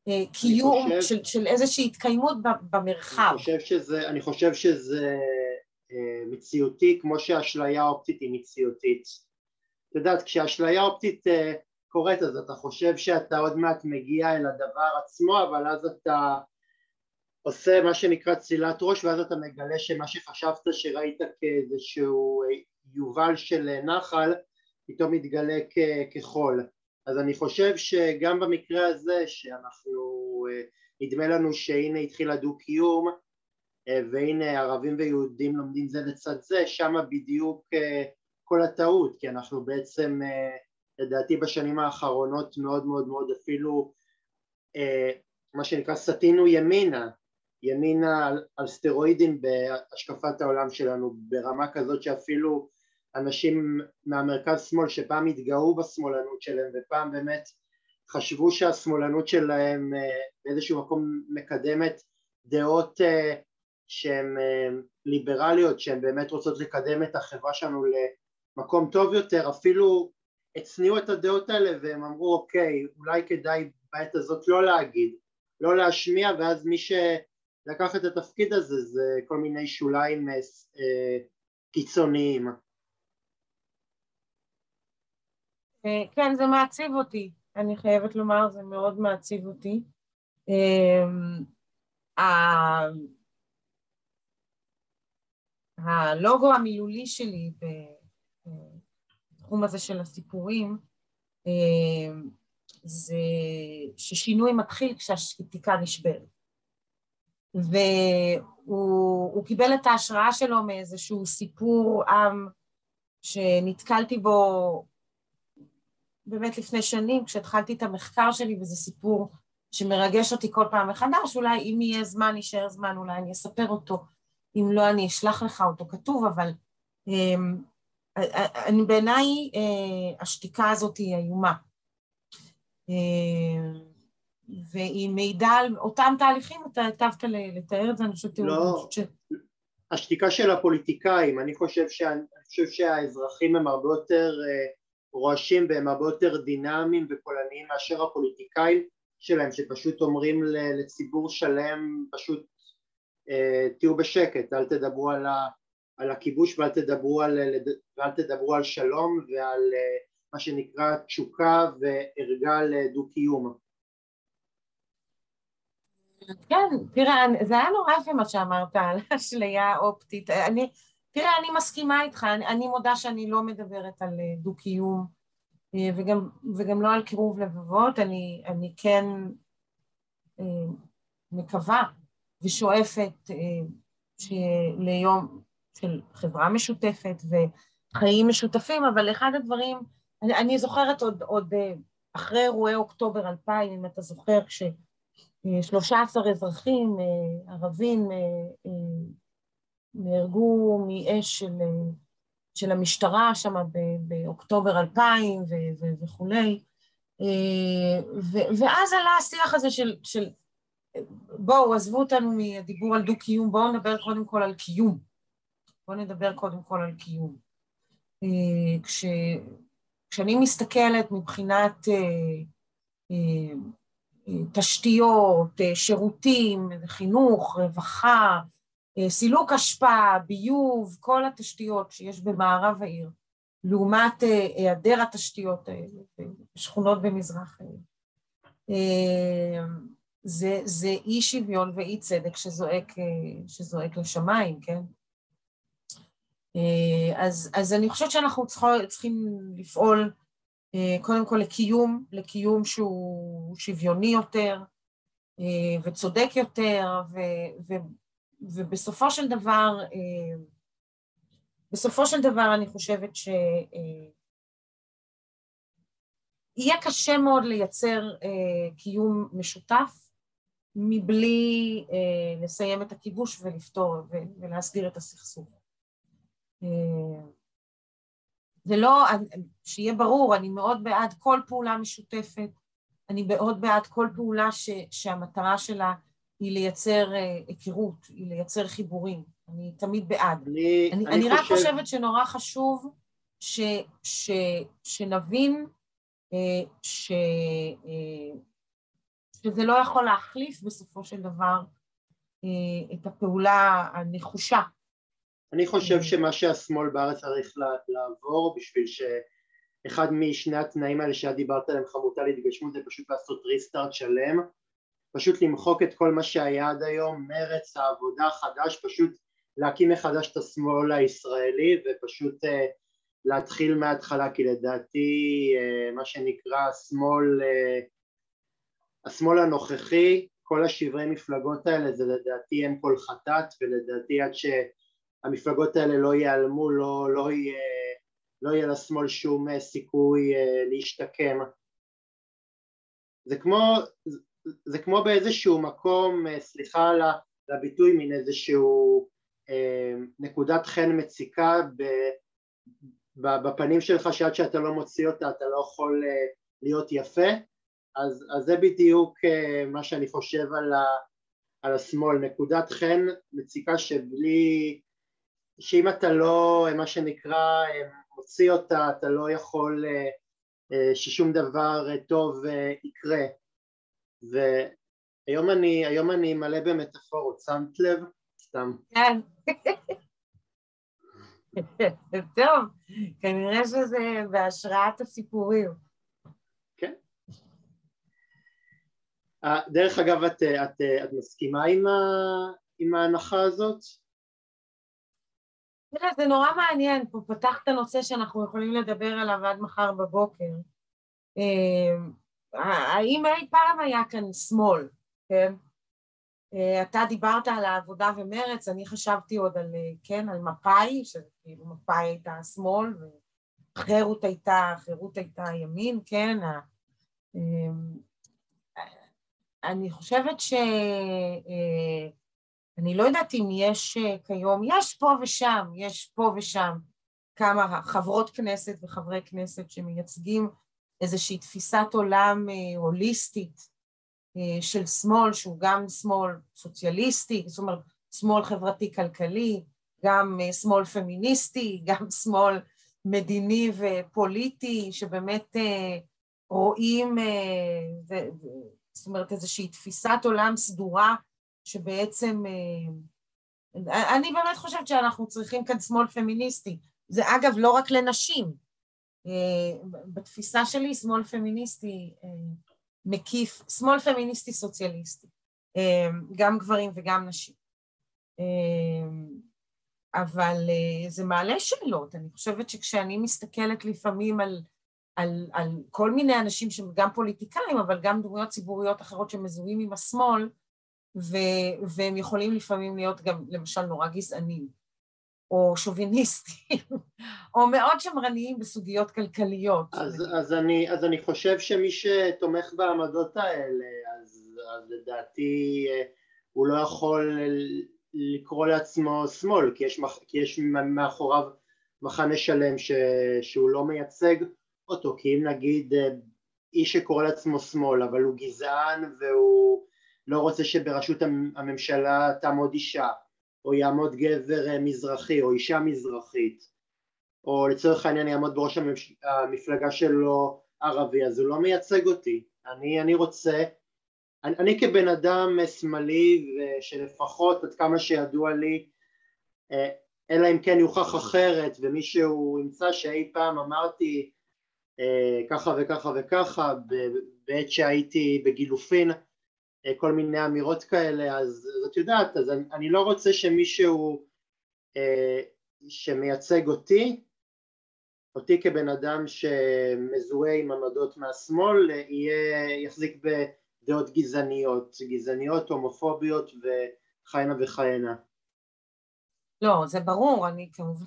אה, קיום, חושב... של, של איזושהי התקיימות במרחב. אני חושב שזה, אני חושב שזה אה, מציאותי כמו שהאשליה האופטית היא מציאותית. את יודעת, כשהאשליה האופטית אה, קורית אז אתה חושב שאתה עוד מעט מגיע אל הדבר עצמו, אבל אז אתה עושה מה שנקרא צלילת ראש ואז אתה מגלה שמה שחשבת שראית כאיזשהו יובל של נחל פתאום מתגלה כחול. אז אני חושב שגם במקרה הזה שאנחנו נדמה לנו שהנה התחיל הדו קיום והנה ערבים ויהודים לומדים זה לצד זה שמה בדיוק כל הטעות כי אנחנו בעצם לדעתי בשנים האחרונות מאוד מאוד מאוד אפילו מה שנקרא סטינו ימינה ימינה על, על סטרואידים בהשקפת העולם שלנו ברמה כזאת שאפילו אנשים מהמרכז שמאל שפעם התגאו בשמאלנות שלהם ופעם באמת חשבו שהשמאלנות שלהם אה, באיזשהו מקום מקדמת דעות אה, שהן אה, ליברליות שהן באמת רוצות לקדם את החברה שלנו למקום טוב יותר אפילו הצניעו את הדעות האלה והם אמרו אוקיי אולי כדאי בעת הזאת לא להגיד לא להשמיע ואז מי שלקח את התפקיד הזה זה כל מיני שוליים קיצוניים אה, כן, זה מעציב אותי, אני חייבת לומר, זה מאוד מעציב אותי. אמ, הלוגו המילולי שלי בתחום הזה של הסיפורים אמ, זה ששינוי מתחיל כשהשתיקה נשברת. והוא קיבל את ההשראה שלו מאיזשהו סיפור עם שנתקלתי בו באמת לפני שנים, כשהתחלתי את המחקר שלי, וזה סיפור שמרגש אותי כל פעם מחדש, אולי אם יהיה זמן, יישאר זמן, אולי אני אספר אותו, אם לא, אני אשלח לך אותו כתוב, אבל אני בעיניי אה, השתיקה הזאת היא איומה. אמ, והיא מעידה על אותם תהליכים, אתה היטבת לתאר את זה, אני חושבת... לא, ש... השתיקה של הפוליטיקאים, אני חושב, שה, אני חושב שהאזרחים הם הרבה יותר uh, רועשים והם הרבה יותר דינמיים וקולניים מאשר הפוליטיקאים שלהם שפשוט אומרים לציבור שלם פשוט אה, תהיו בשקט, אל תדברו על, ה, על הכיבוש ואל תדברו על, ואל תדברו על שלום ועל אה, מה שנקרא תשוקה וערגה לדו-קיום. כן, תראה, זה היה נורא יפה מה שאמרת על אשליה אופטית. אני, תראה, אני מסכימה איתך, אני, אני מודה שאני לא מדברת על אה, דו-קיום אה, וגם, וגם לא על קירוב לבבות, אני, אני כן מקווה ושואפת ליום של חברה משותפת וחיים משותפים, אבל אחד הדברים, אני, אני זוכרת עוד, עוד אחרי אירועי אוקטובר 2000, אם אתה זוכר, כש-13 אזרחים ערבים נהרגו מאש של, של המשטרה שם באוקטובר 2000 וכולי, ואז עלה השיח הזה של, של בואו עזבו אותנו מהדיבור על דו-קיום, בואו נדבר קודם כל על קיום, בואו נדבר קודם כל על קיום. כש, כשאני מסתכלת מבחינת תשתיות, שירותים, חינוך, רווחה, אה, סילוק אשפה, ביוב, כל התשתיות שיש במערב העיר, לעומת אה, היעדר התשתיות האלה בשכונות במזרח העיר. אה, זה, זה אי שוויון ואי צדק שזועק, שזועק לשמיים, כן? אז, אז אני חושבת שאנחנו צריכו, צריכים לפעול קודם כל לקיום, לקיום שהוא שוויוני יותר וצודק יותר, ו, ו, ובסופו של דבר, אה, בסופו של דבר אני חושבת ש... אה, יהיה קשה מאוד לייצר אה, קיום משותף מבלי אה, לסיים את הכיבוש ולפתור ולהסדיר את הסכסוך. אה, זה לא, שיהיה ברור, אני מאוד בעד כל פעולה משותפת, אני מאוד בעד כל פעולה ש, שהמטרה שלה היא לייצר אה, היכרות, היא לייצר חיבורים, אני תמיד בעד. אני, אני, אני, אני חושב... רק חושבת שנורא חשוב ש, ש, שנבין אה, ש, אה, שזה לא יכול להחליף בסופו של דבר את הפעולה הנחושה אני חושב שמה שהשמאל בארץ צריך לעבור בשביל שאחד משני התנאים האלה שאת דיברת עליהם חמותה להתגשמות זה פשוט לעשות ריסטארט שלם. פשוט למחוק את כל מה שהיה עד היום, מרץ, העבודה, חדש, פשוט להקים מחדש את השמאל הישראלי ופשוט uh, להתחיל מההתחלה כי לדעתי uh, מה שנקרא השמאל, uh, השמאל הנוכחי, כל השברי מפלגות האלה זה לדעתי אין כל חטאת ולדעתי עד ש... המפלגות האלה לא ייעלמו, לא, לא, לא יהיה לשמאל שום אה, סיכוי אה, להשתקם. זה כמו, זה כמו באיזשהו מקום, אה, סליחה על הביטוי, מין איזשהו נקודת חן מציקה בפנים שלך שעד שאתה לא מוציא אותה אתה לא יכול להיות יפה אז, אז זה בדיוק מה שאני חושב על, ה, על השמאל, נקודת חן מציקה שבלי שאם אתה לא, מה שנקרא, מוציא אותה, אתה לא יכול אה, ששום דבר טוב אה, יקרה. והיום אני, היום אני מלא במטאפורות, שמת לב? סתם. כן. טוב, כנראה שזה בהשראת הסיפורים. כן. אה, דרך אגב, את, את, את מסכימה עם, ה, עם ההנחה הזאת? תראה, זה נורא מעניין, פה פתחת נושא שאנחנו יכולים לדבר עליו עד מחר בבוקר. אה, האם אי פעם היה כאן שמאל, כן? אה, אתה דיברת על העבודה ומרץ, אני חשבתי עוד על, אה, כן, על מפא"י, שכאילו מפא"י הייתה השמאל, וחירות הייתה, חירות הייתה הימין, כן? אני חושבת ש... אני לא יודעת אם יש אה, כיום, יש פה ושם, יש פה ושם כמה חברות כנסת וחברי כנסת שמייצגים איזושהי תפיסת עולם אה, הוליסטית אה, של שמאל, שהוא גם שמאל סוציאליסטי, זאת אומרת שמאל חברתי-כלכלי, גם שמאל פמיניסטי, גם שמאל מדיני ופוליטי, שבאמת רואים, זאת אומרת איזושהי תפיסת עולם סדורה שבעצם, אה, אני באמת חושבת שאנחנו צריכים כאן שמאל פמיניסטי. זה אגב לא רק לנשים. אה, בתפיסה שלי שמאל פמיניסטי אה, מקיף, שמאל פמיניסטי סוציאליסטי, גם גברים וגם נשים. אבל זה מעלה שאלות, אני חושבת שכשאני מסתכלת לפעמים על, על, על כל מיני אנשים שהם גם פוליטיקאים, אבל גם דמויות ציבוריות אחרות שמזוהים עם השמאל, ו- והם יכולים לפעמים להיות גם למשל נורא גזענים, או שוביניסטים, או מאוד שמרניים בסוגיות כלכליות. אז, אז, אני, אז אני חושב שמי שתומך בעמדות האלה, אז, אז לדעתי אה, הוא לא יכול לקרוא לעצמו שמאל, כי יש, כי יש מאחוריו מחנה שלם ש, שהוא לא מייצג אותו, כי אם נגיד אה, איש שקורא לעצמו שמאל אבל הוא גזען והוא לא רוצה שבראשות הממשלה תעמוד אישה או יעמוד גבר אה, מזרחי או אישה מזרחית. או לצורך העניין יעמוד בראש המפש... המפלגה שלו ערבי אז הוא לא מייצג אותי. אני, אני רוצה אני, אני כבן אדם שמאלי שלפחות עד כמה שידוע לי אה, אלא אם כן יוכח אחרת ומישהו ימצא שאי פעם אמרתי אה, ככה וככה וככה בעת שהייתי בגילופין אה, כל מיני אמירות כאלה, אז, אז את יודעת, אז אני, אני לא רוצה שמישהו אה, שמייצג אותי, אותי כבן אדם שמזוהה עם עמדות מהשמאל, יהיה, יחזיק בדעות גזעניות, גזעניות, הומופוביות וכהנה וכהנה. לא, זה ברור, אני כמובן,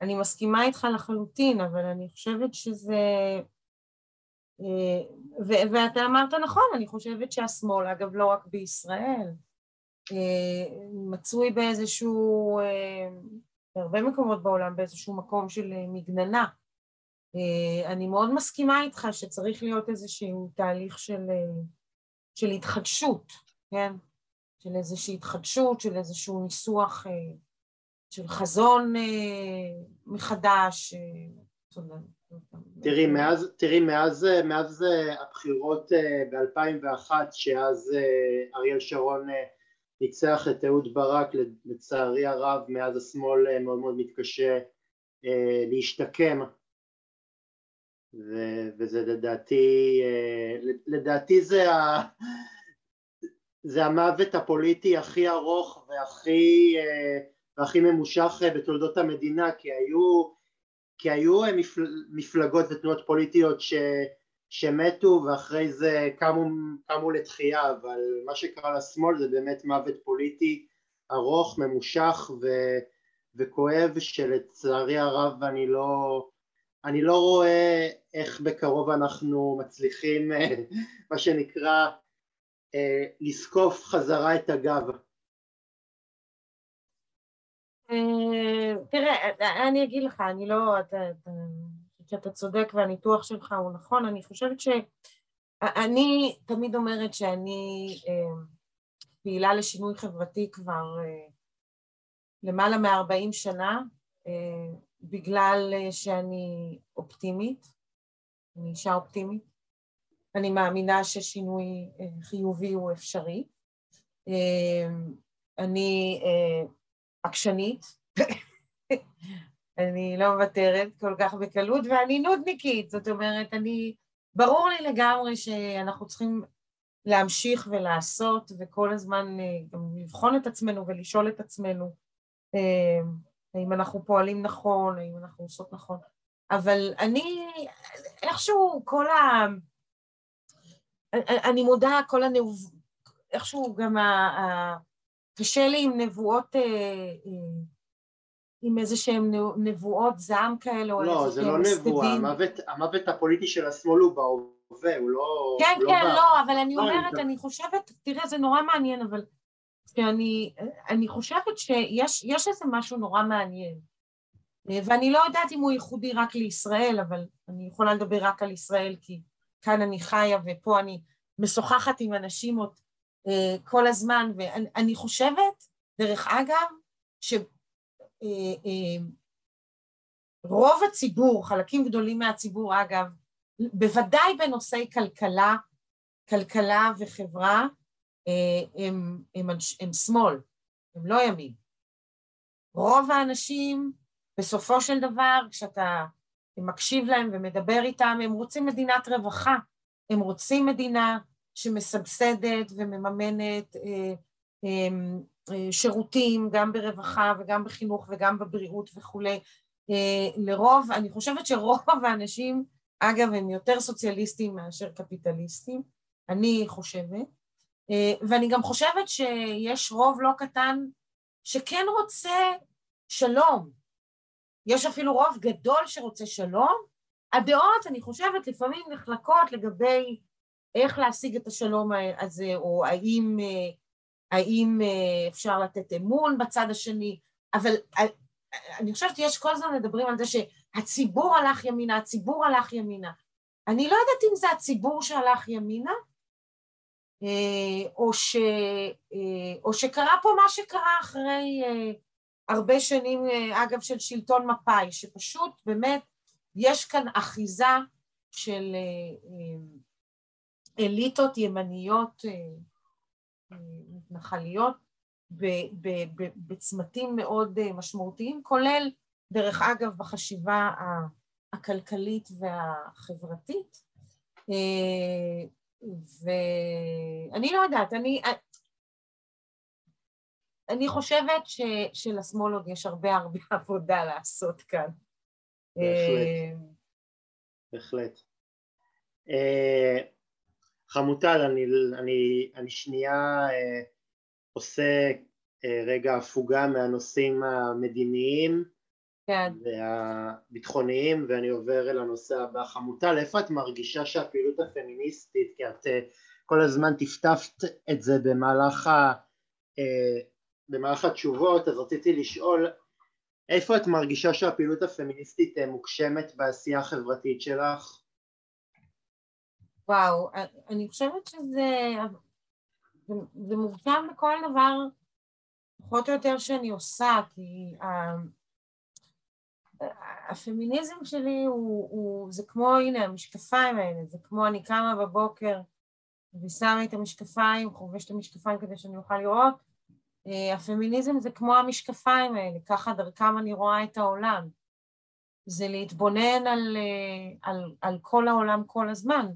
אני מסכימה איתך לחלוטין, אבל אני חושבת שזה ואתה אמרת נכון, אני חושבת שהשמאל, אגב לא רק בישראל, מצוי באיזשהו, בהרבה מקומות בעולם, באיזשהו מקום של מגננה. אני מאוד מסכימה איתך שצריך להיות איזשהו תהליך של, של התחדשות, כן? של איזושהי התחדשות, של איזשהו ניסוח של חזון מחדש. תראי, מאז, תראי, מאז, מאז הבחירות ב-2001, שאז אריאל שרון ניצח את אהוד ברק, לצערי הרב מאז השמאל מאוד מאוד מתקשה להשתקם. ו- וזה לדעתי, לדעתי זה, ה- זה המוות הפוליטי הכי ארוך והכי, והכי ממושך בתולדות המדינה כי היו, כי היו מפלגות ותנועות פוליטיות ש, שמתו ואחרי זה קמו, קמו לתחייה אבל מה שקרה לשמאל זה באמת מוות פוליטי ארוך, ממושך ו, וכואב שלצערי הרב אני לא, אני לא רואה איך בקרוב אנחנו מצליחים מה שנקרא לזקוף חזרה את הגב. תראה, אני אגיד לך, אני לא, אתה צודק והניתוח שלך הוא נכון, אני חושבת שאני תמיד אומרת שאני פעילה לשינוי חברתי כבר למעלה מ-40 שנה, בגלל שאני אופטימית, אני אישה אופטימית, אני מאמינה ששינוי חיובי הוא אפשרי, אני עקשנית, אני לא מוותרת כל כך בקלות ואני נודניקית, זאת אומרת, אני, ברור לי לגמרי שאנחנו צריכים להמשיך ולעשות וכל הזמן גם לבחון את עצמנו ולשאול את עצמנו האם אנחנו פועלים נכון, האם אנחנו עושות נכון, אבל אני איכשהו כל ה... אני מודה, כל הנבוא... איכשהו גם ה... קשה לי עם נבואות, עם איזה שהן נבואות זעם כאלה, לא, זה לא נבואה, המוות, המוות הפוליטי של השמאל הוא בהווה, הוא לא... כן, כן, לא, אבל אני אומרת, אני חושבת, תראה, זה נורא מעניין, אבל שאני אני חושבת שיש איזה משהו נורא מעניין, ואני לא יודעת אם הוא ייחודי רק לישראל, אבל אני יכולה לדבר רק על ישראל, כי כאן אני חיה ופה אני משוחחת עם אנשים עוד כל הזמן, ואני חושבת, דרך אגב, שרוב הציבור, חלקים גדולים מהציבור אגב, בוודאי בנושאי כלכלה, כלכלה וחברה, הם, הם, הם שמאל, הם לא ימין. רוב האנשים, בסופו של דבר, כשאתה מקשיב להם ומדבר איתם, הם רוצים מדינת רווחה, הם רוצים מדינה שמסבסדת ומממנת אה, אה, שירותים גם ברווחה וגם בחינוך וגם בבריאות וכולי. אה, לרוב, אני חושבת שרוב האנשים, אגב, הם יותר סוציאליסטים מאשר קפיטליסטים, אני חושבת, ואני גם חושבת שיש רוב לא קטן שכן רוצה שלום. יש אפילו רוב גדול שרוצה שלום. הדעות, אני חושבת, לפעמים נחלקות לגבי איך להשיג את השלום הזה, או האם, האם אפשר לתת אמון בצד השני, אבל אני חושבת שיש כל הזמן מדברים על זה שהציבור הלך ימינה, הציבור הלך ימינה. אני לא יודעת אם זה הציבור שהלך ימינה, או, ש, או שקרה פה מה שקרה אחרי הרבה שנים, אגב, של שלטון מפא"י, שפשוט באמת יש כאן אחיזה של אליטות ימניות מתנחליות בצמתים מאוד משמעותיים, כולל, דרך אגב, בחשיבה הכלכלית והחברתית. ואני לא יודעת, אני, אני חושבת ש, שלשמאל עוד יש הרבה הרבה עבודה לעשות כאן. בהחלט. בהחלט. חמוטל, אני, אני, אני שנייה אה, עושה אה, רגע הפוגה מהנושאים המדיניים כן. והביטחוניים, ואני עובר אל הנושא הבא. חמוטל, איפה את מרגישה שהפעילות הפמיניסטית, כי את אה, כל הזמן טפטפת את זה במהלך, ה, אה, במהלך התשובות, אז רציתי לשאול, איפה את מרגישה שהפעילות הפמיניסטית אה, מוגשמת בעשייה החברתית שלך? וואו, אני חושבת שזה זה, זה מוגשם בכל דבר פחות או יותר שאני עושה, כי הפמיניזם שלי הוא, הוא, זה כמו, הנה, המשקפיים האלה, זה כמו אני קמה בבוקר ושמה את המשקפיים, חובשת המשקפיים כדי שאני אוכל לראות, הפמיניזם זה כמו המשקפיים האלה, ככה דרכם אני רואה את העולם. זה להתבונן על, על, על כל העולם כל הזמן.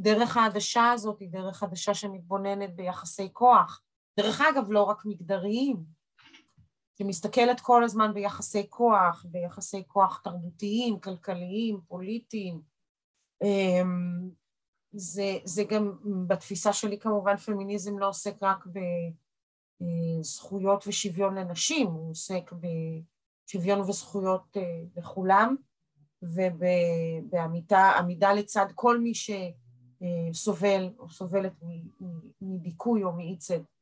דרך העדשה הזאת היא דרך עדשה שמתבוננת ביחסי כוח. דרך אגב, לא רק מגדריים, שמסתכלת כל הזמן ביחסי כוח, ביחסי כוח תרבותיים, כלכליים, פוליטיים. אמ, זה, זה גם, בתפיסה שלי כמובן פמיניזם לא עוסק רק בזכויות ושוויון לנשים, הוא עוסק בשוויון וזכויות אה, לכולם, ובעמידה לצד כל מי שסובל או סובלת מדיכוי או מאי צדק.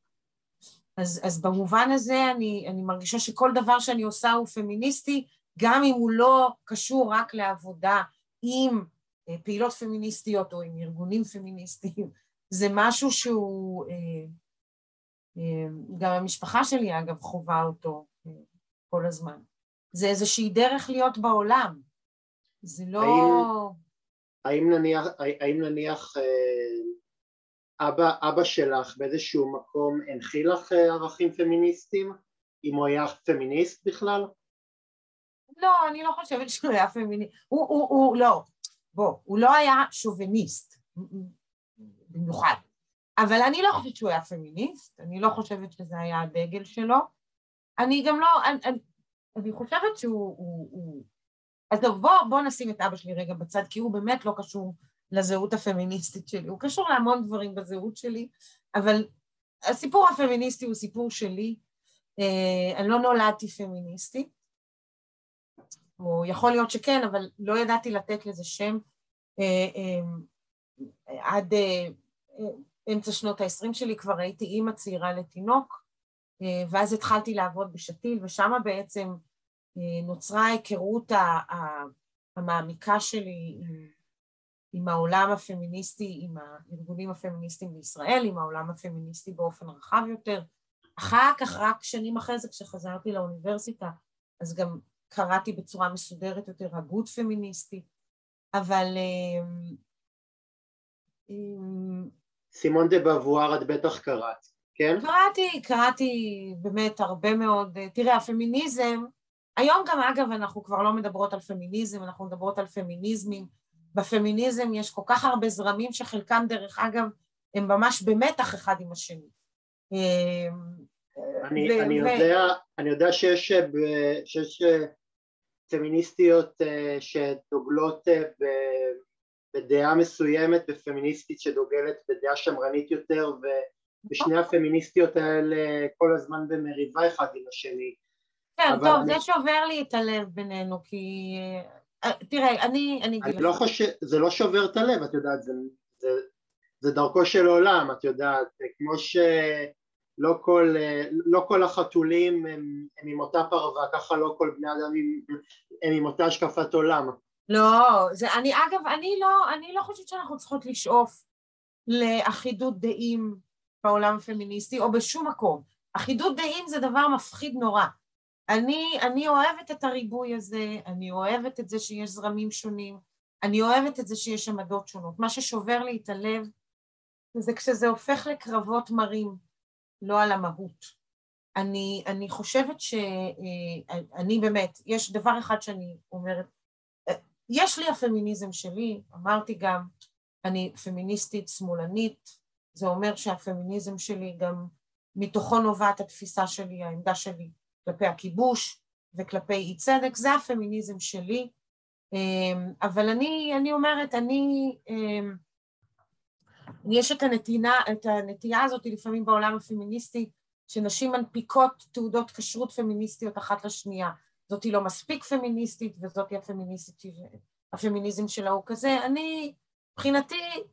אז, אז במובן הזה אני, אני מרגישה שכל דבר שאני עושה הוא פמיניסטי, גם אם הוא לא קשור רק לעבודה עם אה, פעילות פמיניסטיות או עם ארגונים פמיניסטיים, זה משהו שהוא, אה, אה, גם המשפחה שלי אגב חווה אותו כל הזמן. זה איזושהי דרך להיות בעולם, זה לא... האם, האם נניח, האם נניח אבא, אבא שלך באיזשהו מקום הנחיל לך אה, ערכים פמיניסטיים? אם הוא היה פמיניסט בכלל? לא, אני לא חושבת שהוא היה פמיניסט. הוא, הוא, הוא, לא. בוא, הוא לא היה שוביניסט, במיוחד. אבל אני לא חושבת שהוא היה פמיניסט, אני לא חושבת שזה היה הדגל שלו. אני גם לא, אני, אני, אני חושבת שהוא... הוא, הוא... אז טוב, בוא, בוא נשים את אבא שלי רגע בצד, כי הוא באמת לא קשור לזהות הפמיניסטית שלי. הוא קשור להמון דברים בזהות שלי, אבל הסיפור הפמיניסטי הוא סיפור שלי. אה, אני לא נולדתי פמיניסטית, או יכול להיות שכן, אבל לא ידעתי לתת לזה שם אה, אה, עד אמצע שנות ה-20 שלי, כבר הייתי אימא צעירה לתינוק, ואז התחלתי לעבוד בשתיל, ושם בעצם נוצרה ההיכרות המעמיקה שלי עם עם העולם הפמיניסטי, עם הארגונים הפמיניסטיים בישראל, עם העולם הפמיניסטי באופן רחב יותר. אחר כך, רק שנים אחרי זה, כשחזרתי לאוניברסיטה, אז גם קראתי בצורה מסודרת יותר הגות פמיניסטית, אבל... אמ, סימון דה בבואר את בטח קראת, כן? קראתי, קראתי באמת הרבה מאוד. תראה, הפמיניזם, היום גם אגב אנחנו כבר לא מדברות על פמיניזם, אנחנו מדברות על פמיניזמים. בפמיניזם יש כל כך הרבה זרמים שחלקם דרך אגב הם ממש במתח אחד עם השני. אמ, אני, ו- אני, ו- יודע, אני יודע שיש, שיש פמיניסטיות אה, שדוגלות אה, בדעה מסוימת ופמיניסטית שדוגלת בדעה שמרנית יותר ושני הפמיניסטיות האלה כל הזמן במריבה אחד עם השני. כן, טוב, אני... זה שובר לי את הלב בינינו כי אה, תראה, אני, אני אגיד לך. לא חושב, זה לא שובר את הלב, את יודעת, זה, זה, זה דרכו של עולם, את יודעת, כמו שלא כל, לא כל החתולים הם, הם עם אותה פרווה, ככה לא כל בני אדם הם, הם עם אותה השקפת עולם. לא, זה, אני אגב, אני לא, אני לא חושבת שאנחנו צריכות לשאוף לאחידות דעים בעולם הפמיניסטי או בשום מקום. אחידות דעים זה דבר מפחיד נורא. אני, אני אוהבת את הריבוי הזה, אני אוהבת את זה שיש זרמים שונים, אני אוהבת את זה שיש עמדות שונות. מה ששובר לי את הלב זה כשזה הופך לקרבות מרים, לא על המהות. אני, אני חושבת שאני באמת, יש דבר אחד שאני אומרת, יש לי הפמיניזם שלי, אמרתי גם, אני פמיניסטית שמאלנית, זה אומר שהפמיניזם שלי גם מתוכו נובעת התפיסה שלי, העמדה שלי כלפי הכיבוש וכלפי אי צדק, זה הפמיניזם שלי, אמ, אבל אני, אני אומרת, אני, אמ, יש את הנתינה, את הנטייה הזאת לפעמים בעולם הפמיניסטי, שנשים מנפיקות תעודות כשרות פמיניסטיות אחת לשנייה. זאתי לא מספיק פמיניסטית וזאתי הפמיניסטית, הפמיניזם שלה הוא כזה. אני, מבחינתי,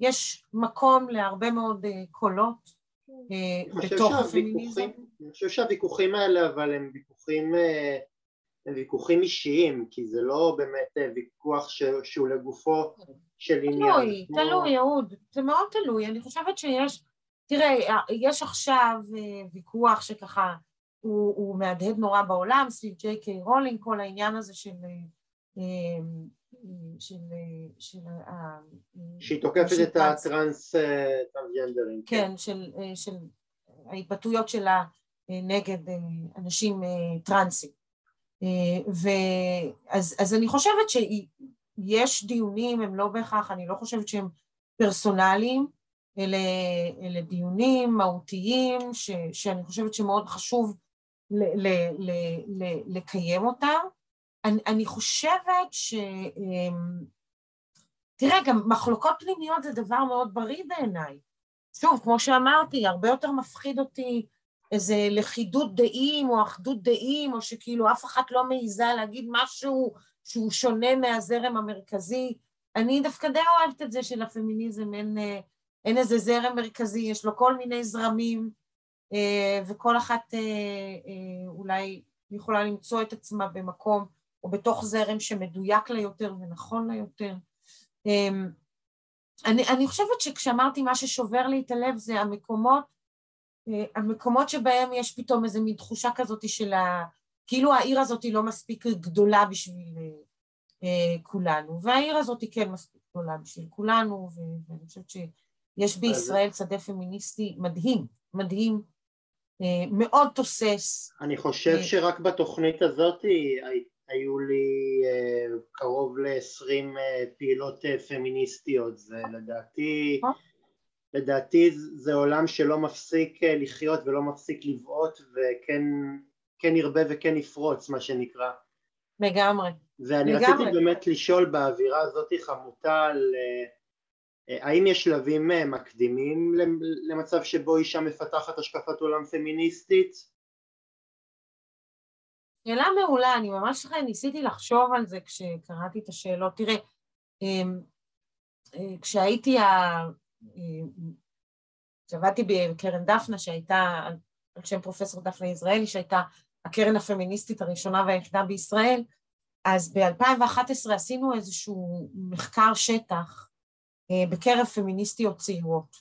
יש מקום להרבה מאוד קולות בתוך הפמיניזם. אני חושב שהוויכוחים האלה אבל הם ויכוחים הם ויכוחים אישיים, כי זה לא באמת ויכוח שהוא לגופו של עניין. תלוי, תלוי, אהוד, זה מאוד תלוי. אני חושבת שיש, תראה, יש עכשיו ויכוח שככה, הוא, הוא מהדהד נורא בעולם, סביב ג'יי קיי רולינג, כל העניין הזה של... של... של שהיא תוקפת את הטרנסג'נדרים. כן, של, של ההתבטאויות שלה נגד אנשים טרנסים. ואז, אז אני חושבת שיש דיונים, הם לא בהכרח, אני לא חושבת שהם פרסונליים, אלה, אלה דיונים מהותיים ש, שאני חושבת שמאוד חשוב ל, ל, ל, ל, לקיים אותם. אני, חושבת ש... תראה, גם מחלוקות פנימיות זה דבר מאוד בריא בעיניי. שוב, כמו שאמרתי, הרבה יותר מפחיד אותי איזה לכידות דעים או אחדות דעים, או שכאילו אף אחת לא מעיזה להגיד משהו שהוא שונה מהזרם המרכזי. אני דווקא די אוהבת את זה שלפמיניזם אין, אין איזה זרם מרכזי, יש לו כל מיני זרמים, אה, וכל אחת אה, אה, אולי יכולה למצוא את עצמה במקום או בתוך זרם שמדויק לה יותר ונכון לה יותר. אני, אני חושבת שכשאמרתי מה ששובר לי את הלב זה המקומות אה, המקומות שבהם יש פתאום איזו מין תחושה כזאת של ה... כאילו העיר הזאת היא לא מספיק גדולה בשביל אה, כולנו, והעיר הזאת היא כן מספיק גדולה בשביל כולנו, ואני חושבת שיש בישראל שדה פמיניסטי מדהים, מדהים, אה, מאוד תוסס. אני חושב שרק בתוכנית הזאת היו לי קרוב ל-20 פעילות פמיניסטיות, זה לדעתי... לדעתי זה עולם שלא מפסיק אה, לחיות ולא מפסיק לבעוט וכן כן ירבה וכן יפרוץ מה שנקרא. לגמרי. ואני לגמרי. רציתי באמת לשאול באווירה הזאת חמוטה על אה, אה, האם יש שלבים מקדימים למצב שבו אישה מפתחת השקפת עולם פמיניסטית? שאלה מעולה, אני ממש ניסיתי לחשוב על זה כשקראתי את השאלות. תראה, כשהייתי כשעבדתי בקרן דפנה שהייתה, על שם פרופסור דפנה יזרעאלי, שהייתה הקרן הפמיניסטית הראשונה והיחידה בישראל, אז ב-2011 עשינו איזשהו מחקר שטח אה, בקרב פמיניסטיות צעירות,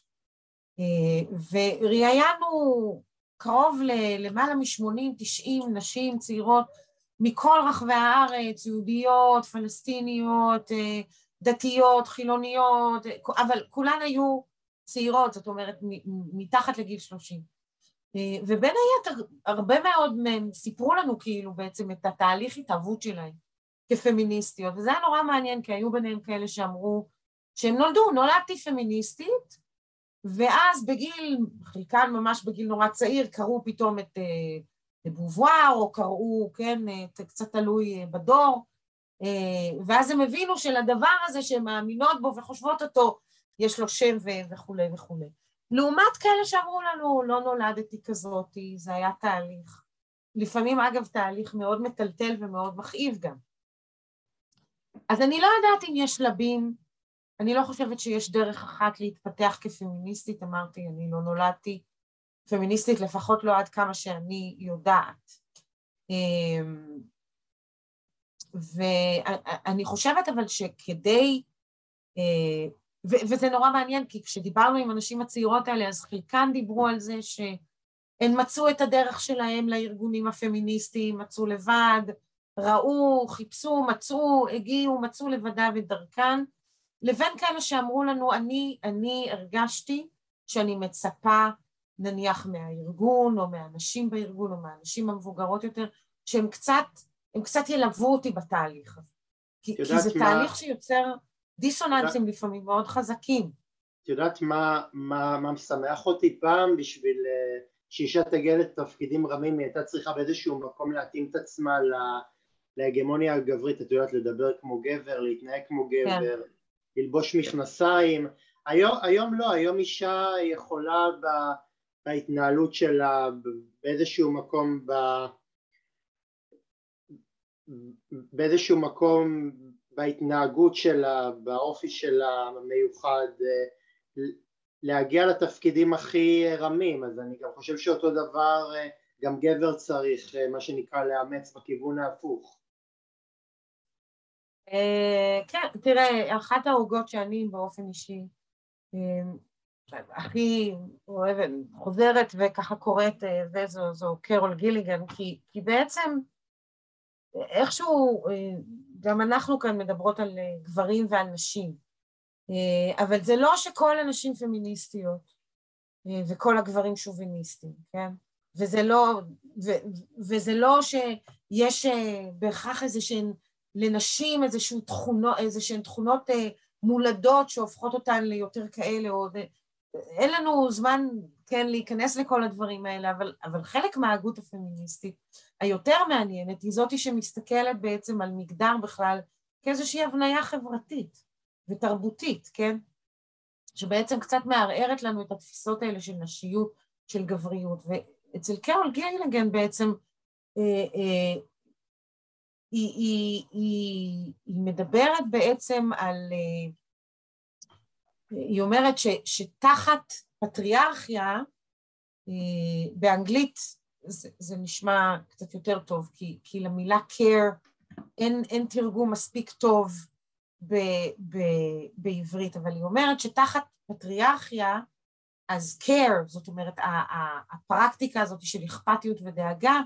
אה, וראיינו קרוב למעלה מ-80-90 נשים צעירות מכל רחבי הארץ, יהודיות, פלסטיניות, אה, דתיות, חילוניות, אבל כולן היו צעירות, זאת אומרת מתחת לגיל שלושים. ובין היתר, הרבה מאוד מהם סיפרו לנו כאילו בעצם את התהליך התהוות שלהם כפמיניסטיות, וזה היה נורא מעניין, כי היו ביניהם כאלה שאמרו שהם נולדו, נולדתי פמיניסטית, ואז בגיל, חלקן ממש בגיל נורא צעיר, קראו פתאום את בובואר, או קראו, כן, קצת תלוי בדור, אה, ואז הם הבינו שלדבר הזה שהן מאמינות בו וחושבות אותו, יש לו שם וכולי וכולי. לעומת כאלה שאמרו לנו, לא נולדתי כזאתי, זה היה תהליך. לפעמים אגב תהליך מאוד מטלטל ומאוד מכאיב גם. אז אני לא יודעת אם יש שלבים, אני לא חושבת שיש דרך אחת להתפתח כפמיניסטית, אמרתי, אני לא נולדתי פמיניסטית, לפחות לא עד כמה שאני יודעת. אמ, ואני חושבת אבל שכדי, אה, וזה נורא מעניין, כי כשדיברנו עם הנשים הצעירות האלה, אז חלקן דיברו על זה שהן מצאו את הדרך שלהן לארגונים הפמיניסטיים, מצאו לבד, ראו, חיפשו, מצאו, הגיעו, מצאו לבדה את דרכן, לבין כאלה שאמרו לנו, אני, אני הרגשתי שאני מצפה נניח מהארגון, או מהנשים בארגון, או מהנשים המבוגרות יותר, שהן קצת הם קצת ילוו אותי בתהליך הזה. כי, כי זה מה... תהליך שיוצר דיסוננסים יודעת... לפעמים מאוד חזקים. את יודעת מה, מה, מה משמח אותי פעם בשביל uh, שאישה תגיע לתפקידים רמים היא הייתה צריכה באיזשהו מקום להתאים את עצמה לה, להגמוניה הגברית, את יודעת לדבר כמו גבר, להתנהג כמו גבר, כן. ללבוש מכנסיים, היום, היום לא, היום אישה יכולה ב, בהתנהלות שלה באיזשהו מקום ב... באיזשהו מקום בהתנהגות שלה, באופי שלה המיוחד, להגיע לתפקידים הכי רמים, אז אני גם חושב שאותו דבר גם גבר צריך, מה שנקרא, לאמץ בכיוון ההפוך. כן, תראה, אחת העוגות שאני באופן אישי הכי אוהבת, חוזרת וככה קוראת, וזו קרול גיליגן, כי, כי בעצם איכשהו, גם אנחנו כאן מדברות על גברים ועל נשים, אבל זה לא שכל הנשים פמיניסטיות וכל הגברים שוביניסטים, כן? וזה לא, ו, וזה לא שיש בהכרח איזה שהן לנשים איזשהן תכונות, איזשהן תכונות מולדות שהופכות אותן ליותר כאלה, או אין לנו זמן, כן, להיכנס לכל הדברים האלה, אבל, אבל חלק מההגות הפמיניסטית היותר מעניינת היא זאתי שמסתכלת בעצם על מגדר בכלל כאיזושהי הבניה חברתית ותרבותית, כן? שבעצם קצת מערערת לנו את התפיסות האלה של נשיות, של גבריות, ואצל קרול גיילגן בעצם אה, אה, היא, היא, היא, היא מדברת בעצם על, אה, היא אומרת ש, שתחת פטריארכיה, אה, באנגלית זה, זה נשמע קצת יותר טוב, כי, כי למילה care אין, אין תרגום מספיק טוב ב, ב, בעברית, אבל היא אומרת שתחת פטריארכיה, אז care, זאת אומרת, הפרקטיקה הזאת של אכפתיות ודאגה,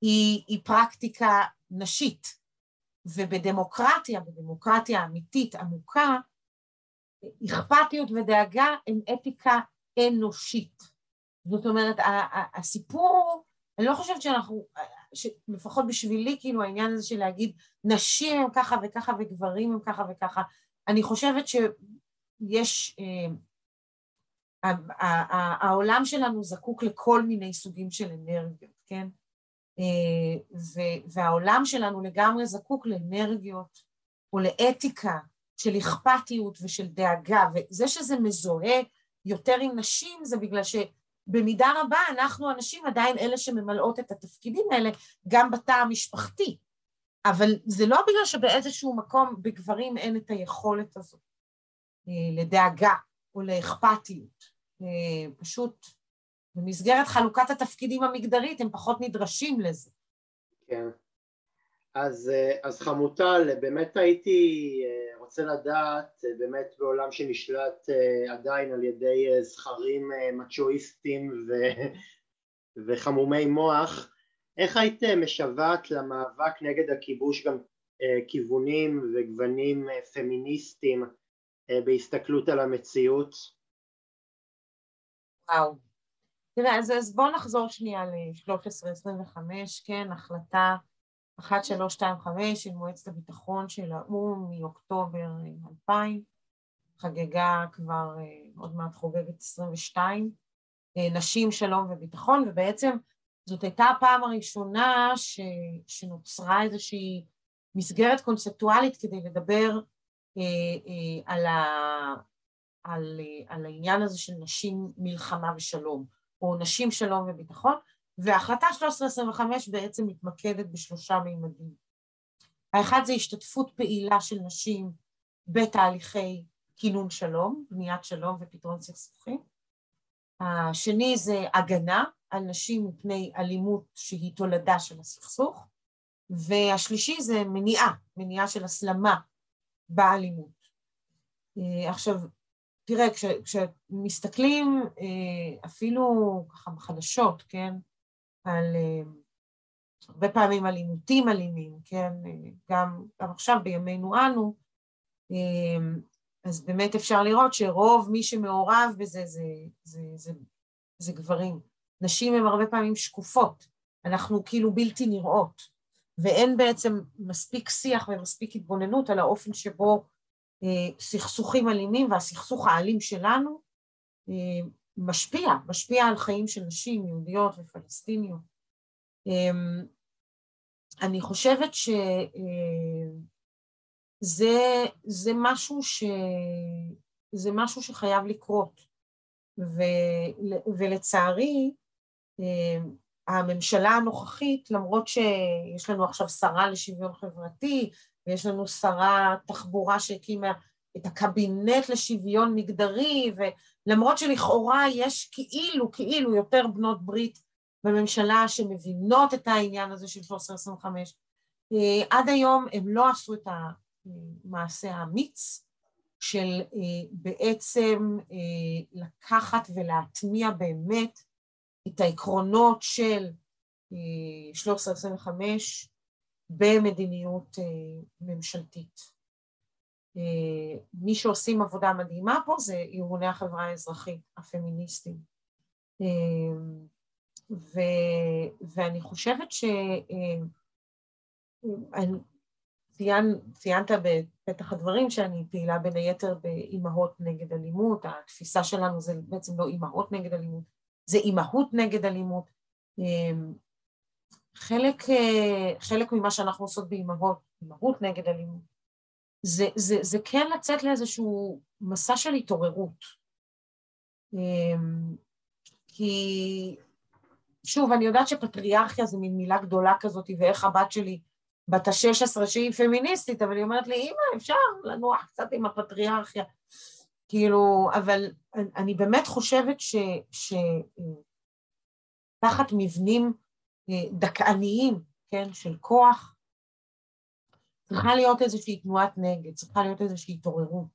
היא, היא פרקטיקה נשית. ובדמוקרטיה, בדמוקרטיה אמיתית עמוקה, אכפתיות ודאגה הם אתיקה אנושית. זאת אומרת, הסיפור, אני לא חושבת שאנחנו, לפחות בשבילי, כאילו העניין הזה של להגיד נשים הם ככה וככה וגברים הם ככה וככה, אני חושבת שיש, אה, העולם שלנו זקוק לכל מיני סוגים של אנרגיות, כן? אה, והעולם שלנו לגמרי זקוק לאנרגיות או לאתיקה של אכפתיות ושל דאגה, וזה שזה מזוהה יותר עם נשים זה בגלל שבמידה רבה אנחנו הנשים עדיין אלה שממלאות את התפקידים האלה גם בתא המשפחתי, אבל זה לא בגלל שבאיזשהו מקום בגברים אין את היכולת הזאת אה, לדאגה או לאכפתיות, אה, פשוט במסגרת חלוקת התפקידים המגדרית הם פחות נדרשים לזה. כן. אז, אה, אז חמוטל, באמת הייתי אה, רוצה לדעת, אה, באמת בעולם שנשלט עדיין על ידי זכרים מצ'ואיסטים ו, וחמומי מוח, איך היית משוועת למאבק נגד הכיבוש גם כיוונים וגוונים פמיניסטיים בהסתכלות על המציאות? וואו, תראה, אז, אז בואו נחזור שנייה ל-1325, כן, החלטה 1325 של מועצת הביטחון של האו"ם מאוקטובר 2000, חגגה כבר, אה, עוד מעט חוגגת 22, אה, נשים, שלום וביטחון, ובעצם זאת הייתה הפעם הראשונה ש, שנוצרה איזושהי מסגרת קונספטואלית כדי לדבר אה, אה, על, ה, על, אה, על העניין הזה של נשים, מלחמה ושלום. או נשים שלום וביטחון, וההחלטה 1325 בעצם מתמקדת בשלושה מימדים. האחד זה השתתפות פעילה של נשים בתהליכי כינון שלום, בניית שלום ופתרון סכסוכים. השני זה הגנה על נשים מפני אלימות שהיא תולדה של הסכסוך, והשלישי זה מניעה, מניעה של הסלמה באלימות. עכשיו, תראה, כש, כשמסתכלים אה, אפילו ככה בחדשות, כן, על אה, הרבה פעמים על עימותים אלימים, כן, אה, גם, גם עכשיו בימינו אנו, אז באמת אפשר לראות שרוב מי שמעורב בזה זה, זה, זה, זה, זה גברים. נשים הן הרבה פעמים שקופות, אנחנו כאילו בלתי נראות, ואין בעצם מספיק שיח ומספיק התבוננות על האופן שבו סכסוכים אלימים והסכסוך האלים שלנו אה, משפיע, משפיע על חיים של נשים יהודיות ופלסטיניות. אמ, אני חושבת שזה אה, משהו, ש, זה משהו שחייב לקרות, ו, ולצערי הממשלה הנוכחית, למרות שיש לנו עכשיו שרה לשוויון חברתי, ויש לנו שרה תחבורה שהקימה את הקבינט לשוויון מגדרי, ולמרות שלכאורה יש כאילו, כאילו יותר בנות ברית בממשלה שמבינות את העניין הזה של 1325, אה, עד היום הם לא עשו את המעשה האמיץ של אה, בעצם אה, לקחת ולהטמיע באמת את העקרונות של 1325 במדיניות ממשלתית. מי שעושים עבודה מדהימה פה זה ארגוני החברה האזרחית, הפמיניסטים. ו, ואני חושבת ש... ציין, ציינת בפתח הדברים שאני פעילה בין היתר באימהות נגד אלימות, התפיסה שלנו זה בעצם לא אימהות נגד אלימות, זה אימהות נגד אלימות. חלק, חלק ממה שאנחנו עושות באימהות, אימהות נגד אלימות, זה, זה, זה כן לצאת לאיזשהו מסע של התעוררות. אמ, כי שוב, אני יודעת שפטריארכיה זה מין מילה גדולה כזאת, ואיך הבת שלי בת ה-16 שהיא פמיניסטית, אבל היא אומרת לי, אמא, אפשר לנוח קצת עם הפטריארכיה. כאילו, אבל אני באמת חושבת ש... ש... תחת מבנים אה, דכאניים, כן, של כוח, צריכה להיות איזושהי תנועת נגד, צריכה להיות איזושהי התעוררות.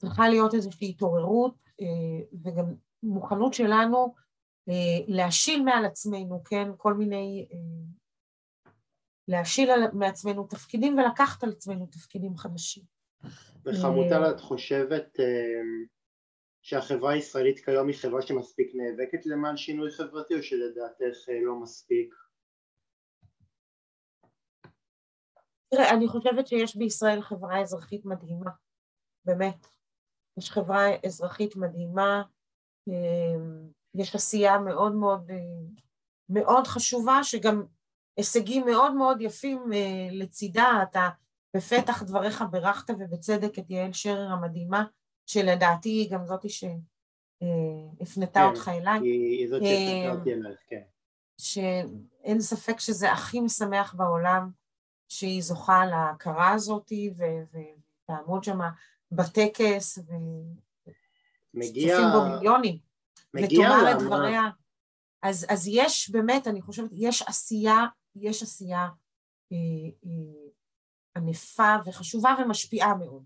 צריכה להיות איזושהי התעוררות אה, וגם מוכנות שלנו אה, להשיל מעל עצמנו, כן, כל מיני להשיל מעצמנו תפקידים ולקחת על עצמנו תפקידים חדשים. וחמוטל, את חושבת אה, שהחברה הישראלית כיום היא חברה שמספיק נאבקת למען שינוי חברתי או שלדעתך אה, לא מספיק? תראה, אני חושבת שיש בישראל חברה אזרחית מדהימה, באמת. יש חברה אזרחית מדהימה, אה, יש עשייה מאוד מאוד מאוד חשובה, שגם הישגים מאוד מאוד יפים אה, לצידה, אתה בפתח דבריך בירכת ובצדק את יעל שרר המדהימה, שלדעתי היא גם זאתי שהפנתה כן, אותך אליי. היא זאת שהפנתה אותי אלייך, כן. שאין ספק שזה הכי משמח בעולם שהיא זוכה להכרה הזאת ותעמוד שם בטקס וצופים בו מיליונים. ותאמר את דבריה. אז, אז יש באמת, אני חושבת, יש עשייה יש עשייה אה, אה, ענפה וחשובה ומשפיעה מאוד.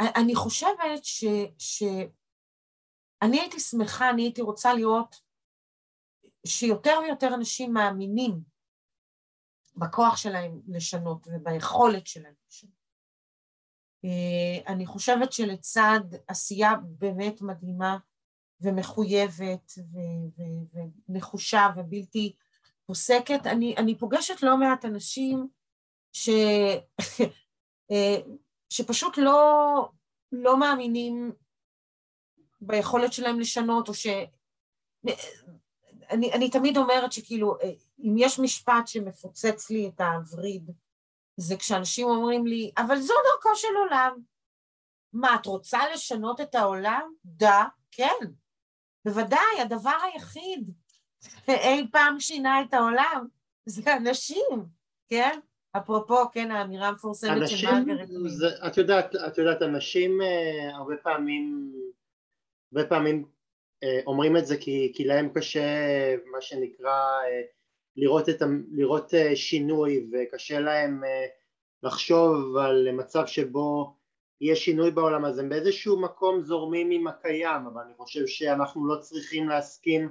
אני חושבת ש... ש... אני הייתי שמחה, אני הייתי רוצה לראות שיותר ויותר אנשים מאמינים בכוח שלהם לשנות וביכולת שלהם לשנות. אה, אני חושבת שלצד עשייה באמת מדהימה ומחויבת ונחושה ובלתי פוסקת, אני, אני פוגשת לא מעט אנשים ש, אה, שפשוט לא, לא מאמינים ביכולת שלהם לשנות, או ש... אני, אני תמיד אומרת שכאילו, אה, אם יש משפט שמפוצץ לי את הווריד, זה כשאנשים אומרים לי, אבל זו דרכו של עולם. מה, את רוצה לשנות את העולם? דה, כן. בוודאי, הדבר היחיד שאי פעם שינה את העולם, זה אנשים, כן? אפרופו, כן, האמירה המפורסמת של מרגרט. את יודעת, את יודעת, אנשים אה, הרבה פעמים, הרבה פעמים אה, אומרים את זה כי, כי להם קשה, מה שנקרא, אה, לראות, את, לראות שינוי וקשה להם לחשוב על מצב שבו יהיה שינוי בעולם הזה, הם באיזשהו מקום זורמים עם הקיים, אבל אני חושב שאנחנו לא צריכים להסכים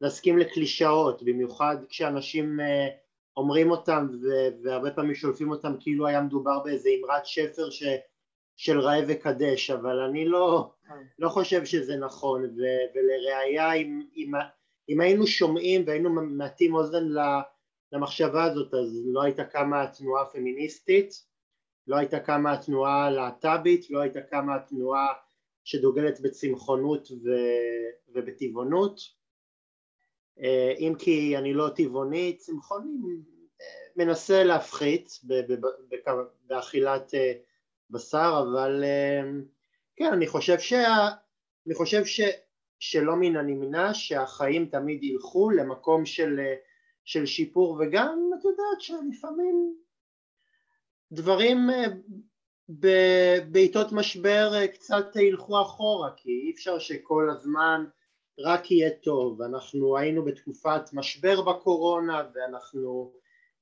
להסכים לקלישאות, במיוחד כשאנשים אה, אומרים אותם והרבה פעמים שולפים אותם כאילו היה מדובר באיזה אמרת שפר ש, של ראה וקדש, אבל אני לא, לא חושב שזה נכון, ו, ולראיה אם, אם, אם היינו שומעים והיינו מעטים אוזן למחשבה הזאת אז לא הייתה קמה התנועה הפמיניסטית, לא הייתה קמה התנועה הלהט"בית, לא הייתה קמה התנועה שדוגלת בצמחונות ובטבעונות. אה, אם כי אני לא טבעוני, צמחוני אה, מנסה להפחית באכילת אה, בשר, אבל כן, אני חושב, שה, אני חושב שלא מן הנמנע שהחיים תמיד ילכו למקום של, של שיפור וגם את יודעת שלפעמים דברים בעיתות משבר קצת ילכו אחורה כי אי אפשר שכל הזמן רק יהיה טוב, אנחנו היינו בתקופת משבר בקורונה ואנחנו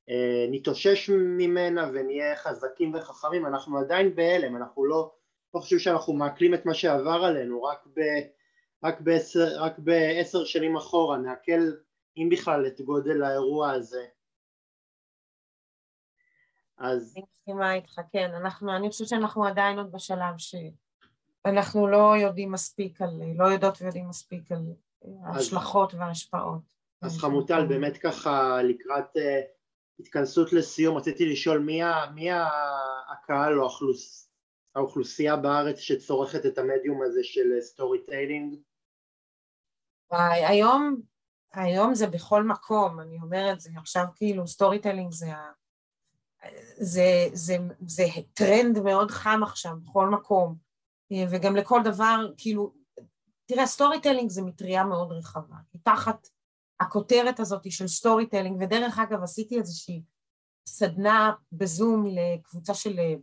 אה, נתאושש ממנה ונהיה חזקים וחכמים, אנחנו עדיין בהלם, אנחנו לא, לא חושבים שאנחנו מעכלים את מה שעבר עלינו, רק, ב, רק, בעשר, רק בעשר שנים אחורה, נעכל אם בכלל את גודל האירוע הזה. אז... אני מסכימה איתך, כן, אנחנו, אני חושבת שאנחנו עדיין עוד בשלב שאנחנו לא יודעים מספיק על, לא יודעות ויודעים מספיק על ההשלכות וההשפעות. אז חמוטל, באמת ככה לקראת אה, התכנסות לסיום, רציתי לשאול מי, מי הקהל או האוכלוס, האוכלוסייה בארץ שצורכת את המדיום הזה של storytelling? היום, היום זה בכל מקום, אני אומרת, זה עכשיו כאילו storytelling זה, זה, זה, זה טרנד מאוד חם עכשיו בכל מקום, וגם לכל דבר, כאילו, תראה, storytelling זה מטריה מאוד רחבה, תחת הכותרת הזאת של storytelling, ודרך אגב עשיתי איזושהי סדנה בזום לקבוצה של אה,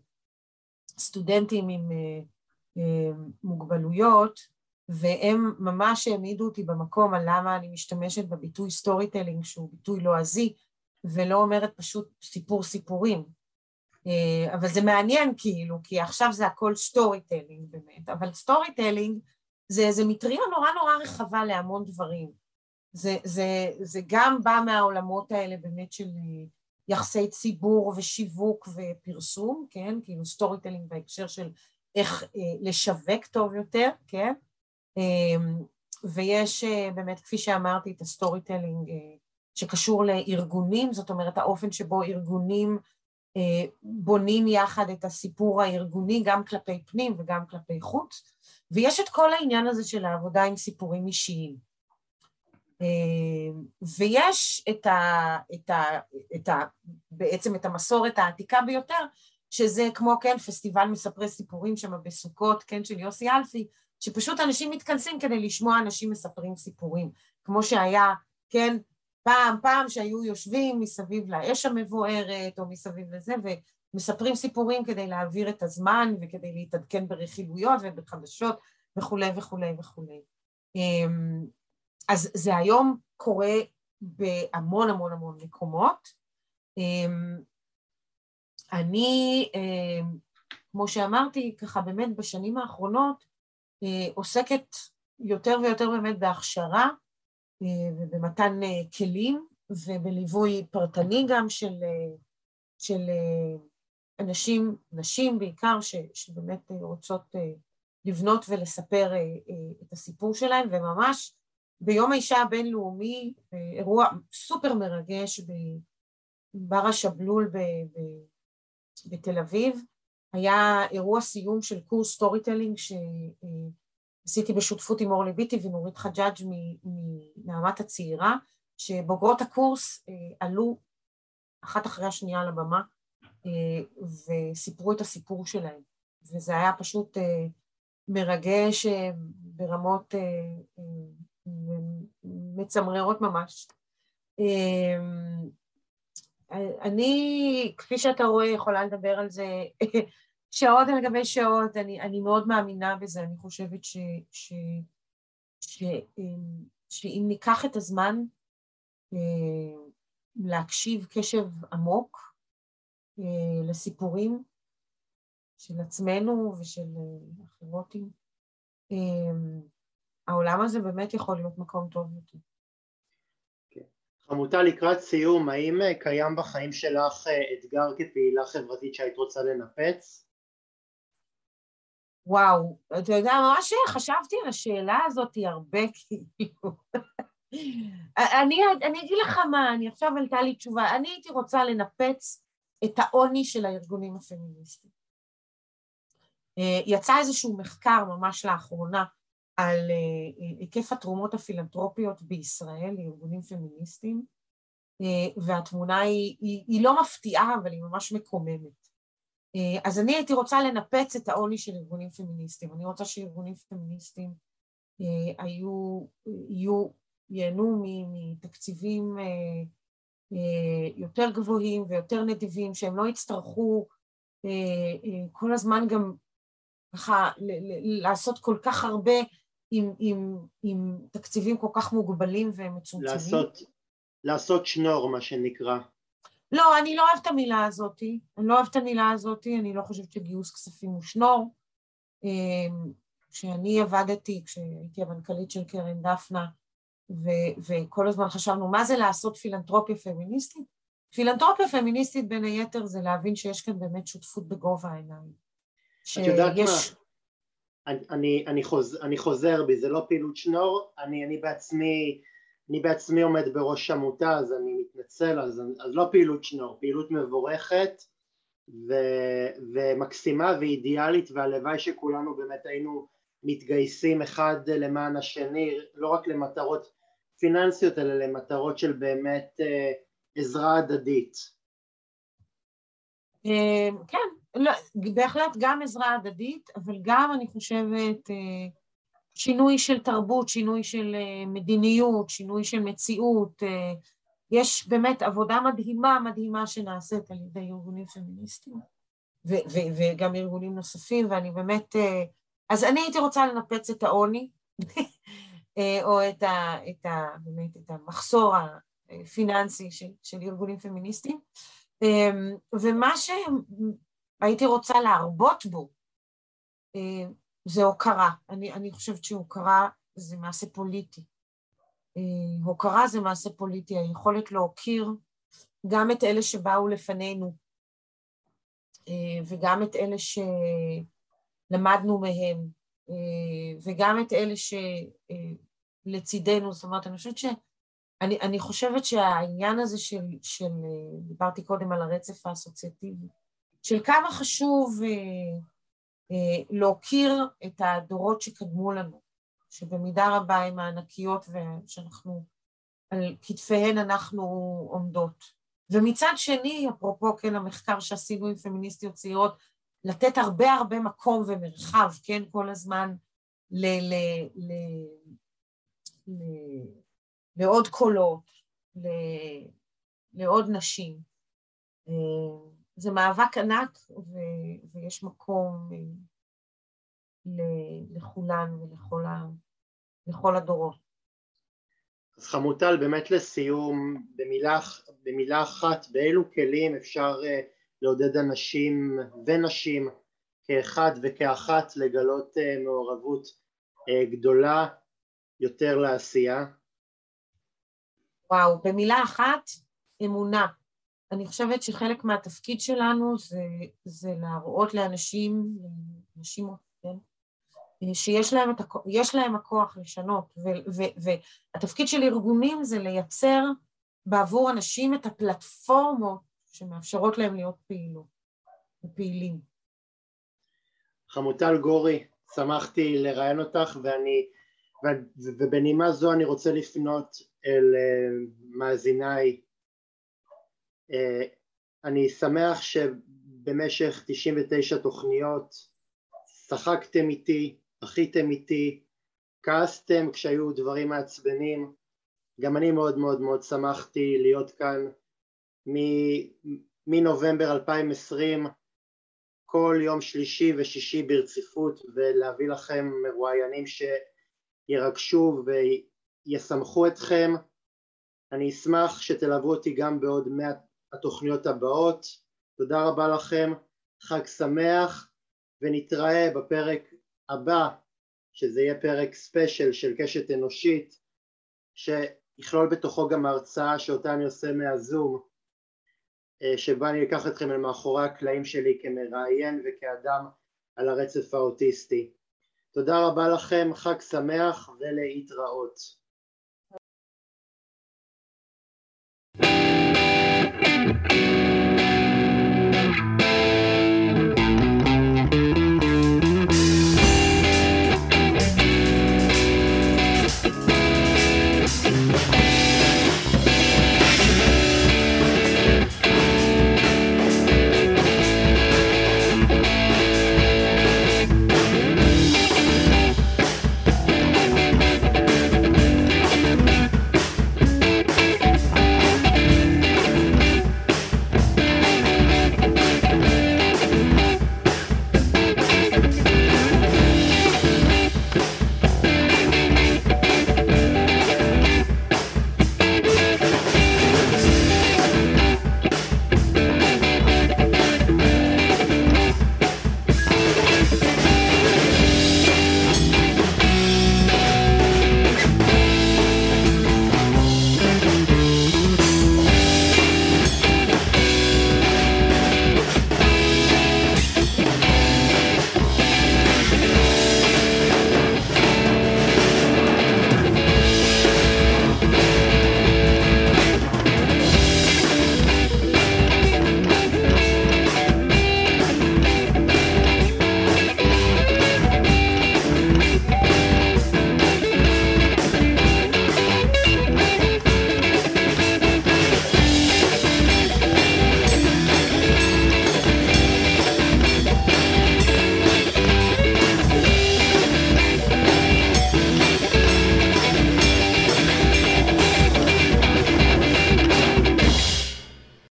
סטודנטים עם אה, אה, מוגבלויות, והם ממש העמידו אותי במקום על למה אני משתמשת בביטוי storytelling, שהוא ביטוי לועזי, ולא אומרת פשוט סיפור סיפורים. אבל זה מעניין כאילו, כי עכשיו זה הכל storytelling באמת, אבל storytelling זה, זה מטריה נורא נורא רחבה להמון דברים. זה, זה, זה גם בא מהעולמות האלה באמת של אה, יחסי ציבור ושיווק ופרסום, כן? כאילו storytelling בהקשר של איך אה, לשווק טוב יותר, כן? אה, ויש אה, באמת, כפי שאמרתי, את ה storytelling אה, שקשור לארגונים, זאת אומרת האופן שבו ארגונים אה, בונים יחד את הסיפור הארגוני גם כלפי פנים וגם כלפי חוץ, ויש את כל העניין הזה של העבודה עם סיפורים אישיים. אה, ויש את ה, את ה, את ה, בעצם את המסורת העתיקה ביותר, שזה כמו, כן, פסטיבל מספרי סיפורים שם בסוכות, כן, של יוסי אלפי, שפשוט אנשים מתכנסים כדי לשמוע אנשים מספרים סיפורים, כמו שהיה, כן, פעם, פעם שהיו יושבים מסביב לאש המבוערת, או מסביב לזה, ומספרים סיפורים כדי להעביר את הזמן, וכדי להתעדכן ברכילויות ובחדשות, וכולי וכולי וכולי. אמ, אז זה היום קורה בהמון המון המון מקומות. אמ, אני, אמ, כמו שאמרתי, ככה באמת בשנים האחרונות אה, עוסקת יותר ויותר באמת בהכשרה ובמתן אה, כלים ובליווי פרטני גם של, של אנשים, נשים בעיקר, ש, שבאמת רוצות לבנות ולספר את הסיפור שלהם, וממש ביום האישה הבינלאומי, אירוע סופר מרגש בבר השבלול בתל אביב, היה אירוע סיום של קורס storytelling שעשיתי בשותפות עם אורלי ביטי ונורית חג'אג' מנעמת הצעירה, שבוגרות הקורס אה, עלו אחת אחרי השנייה על הבמה אה, וסיפרו את הסיפור שלהם, וזה היה פשוט אה, מרגש ברמות מצמררות ממש. אמ, אני, כפי שאתה רואה, יכולה לדבר על זה שעות על גבי שעות, אני, אני מאוד מאמינה בזה, אני חושבת ש, ש, ש, אמ, שאם ניקח את הזמן אה, להקשיב קשב עמוק אה, לסיפורים של עצמנו ושל אה, אחרותים, אמ, העולם הזה באמת יכול להיות מקום טוב יותר. כן. חמותה לקראת סיום, האם קיים בחיים שלך אתגר כפעילה חברתית שהיית רוצה לנפץ? וואו, אתה יודע, ממש חשבתי על השאלה הזאת הרבה כאילו. אני, אני אגיד לך מה, אני עכשיו עלתה לי תשובה, אני הייתי רוצה לנפץ את העוני של הארגונים הפמיניסטיים. אה, יצא איזשהו מחקר ממש לאחרונה על אה, היקף התרומות הפילנטרופיות בישראל לארגונים פמיניסטיים, אה, והתמונה היא, היא, היא לא מפתיעה, אבל היא ממש מקוממת. אז אני הייתי רוצה לנפץ את העוני של ארגונים פמיניסטיים. אני רוצה שארגונים פמיניסטיים היו, יהיו, ייהנו מתקציבים יותר גבוהים ויותר נדיבים, שהם לא יצטרכו כל הזמן גם ככה לעשות כל כך הרבה עם, עם, עם תקציבים כל כך מוגבלים ומצומצמים. לעשות, לעשות שנור, מה שנקרא. לא, אני לא אוהבת את המילה הזאת, אני לא אוהבת את המילה הזאת, אני לא חושבת שגיוס כספים הוא שנור. אמ, כשאני עבדתי, כשהייתי המנכ"לית של קרן דפנה, ו- וכל הזמן חשבנו מה זה לעשות פילנטרופיה פמיניסטית, פילנטרופיה פמיניסטית בין היתר זה להבין שיש כאן באמת שותפות בגובה העיניים. את יודעת מה? אני, אני, אני, חוז, אני חוזר בי, זה לא פעילות שנור, אני, אני בעצמי אני בעצמי עומד בראש עמותה אז אני מתנצל, אז, אז לא פעילות שנור, פעילות מבורכת ו, ומקסימה ואידיאלית והלוואי שכולנו באמת היינו מתגייסים אחד למען השני, לא רק למטרות פיננסיות אלא למטרות של באמת אה, עזרה הדדית. אה, כן, לא, בהחלט גם עזרה הדדית, אבל גם אני חושבת אה, שינוי של תרבות, שינוי של אה, מדיניות, שינוי של מציאות. יש באמת עבודה מדהימה מדהימה שנעשית על ידי ארגונים פמיניסטיים ו- ו- וגם ארגונים נוספים, ואני באמת... אז אני הייתי רוצה לנפץ את העוני, או את, ה, את, ה, באמת, את המחסור הפיננסי של, של ארגונים פמיניסטיים, ומה שהייתי רוצה להרבות בו זה הוקרה. אני, אני חושבת שהוקרה זה מעשה פוליטי. הוקרה זה מעשה פוליטי, היכולת להוקיר גם את אלה שבאו לפנינו וגם את אלה שלמדנו מהם וגם את אלה שלצידנו, זאת אומרת, אני חושבת ש... אני, אני חושבת שהעניין הזה של, של, דיברתי קודם על הרצף האסוציאטיבי, של כמה חשוב אה, אה, להוקיר את הדורות שקדמו לנו, שבמידה רבה הם הענקיות ושאנחנו, על כתפיהן אנחנו עומדות. ומצד שני, אפרופו כן המחקר שעשינו עם פמיניסטיות צעירות, לתת הרבה הרבה מקום ומרחב, כן, כל הזמן ל... ל, ל, ל לעוד קולות, לעוד נשים. אה, זה מאבק ענק ו- ויש מקום אה, לכולן ולכל הדורות. אז חמוטל, באמת לסיום, במילה, במילה אחת, באילו כלים אפשר אה, לעודד אנשים ונשים כאחד וכאחת לגלות מעורבות גדולה יותר לעשייה? וואו, במילה אחת, אמונה. אני חושבת שחלק מהתפקיד שלנו זה, זה להראות לאנשים, לאנשים, כן, שיש להם, הכוח, להם הכוח לשנות, ו, ו, והתפקיד של ארגונים זה לייצר בעבור אנשים את הפלטפורמות שמאפשרות להם להיות פעילות, פעילים. חמוטל גורי, שמחתי לראיין אותך ואני ובנימה זו אני רוצה לפנות אל אה, מאזיניי. אה, אני שמח שבמשך 99 תוכניות שחקתם איתי, בכיתם איתי, כעסתם כשהיו דברים מעצבנים, גם אני מאוד מאוד מאוד שמחתי להיות כאן מנובמבר 2020 כל יום שלישי ושישי ברציפות ולהביא לכם מרואיינים ש... ירגשו וישמחו אתכם. אני אשמח שתלוו אותי גם בעוד מאה התוכניות הבאות. תודה רבה לכם, חג שמח, ונתראה בפרק הבא, שזה יהיה פרק ספיישל של קשת אנושית, שיכלול בתוכו גם הרצאה שאותה אני עושה מהזום, אה, שבה אני אקח אתכם אל מאחורי הקלעים שלי כמראיין וכאדם על הרצף האוטיסטי. תודה רבה לכם, חג שמח ולהתראות.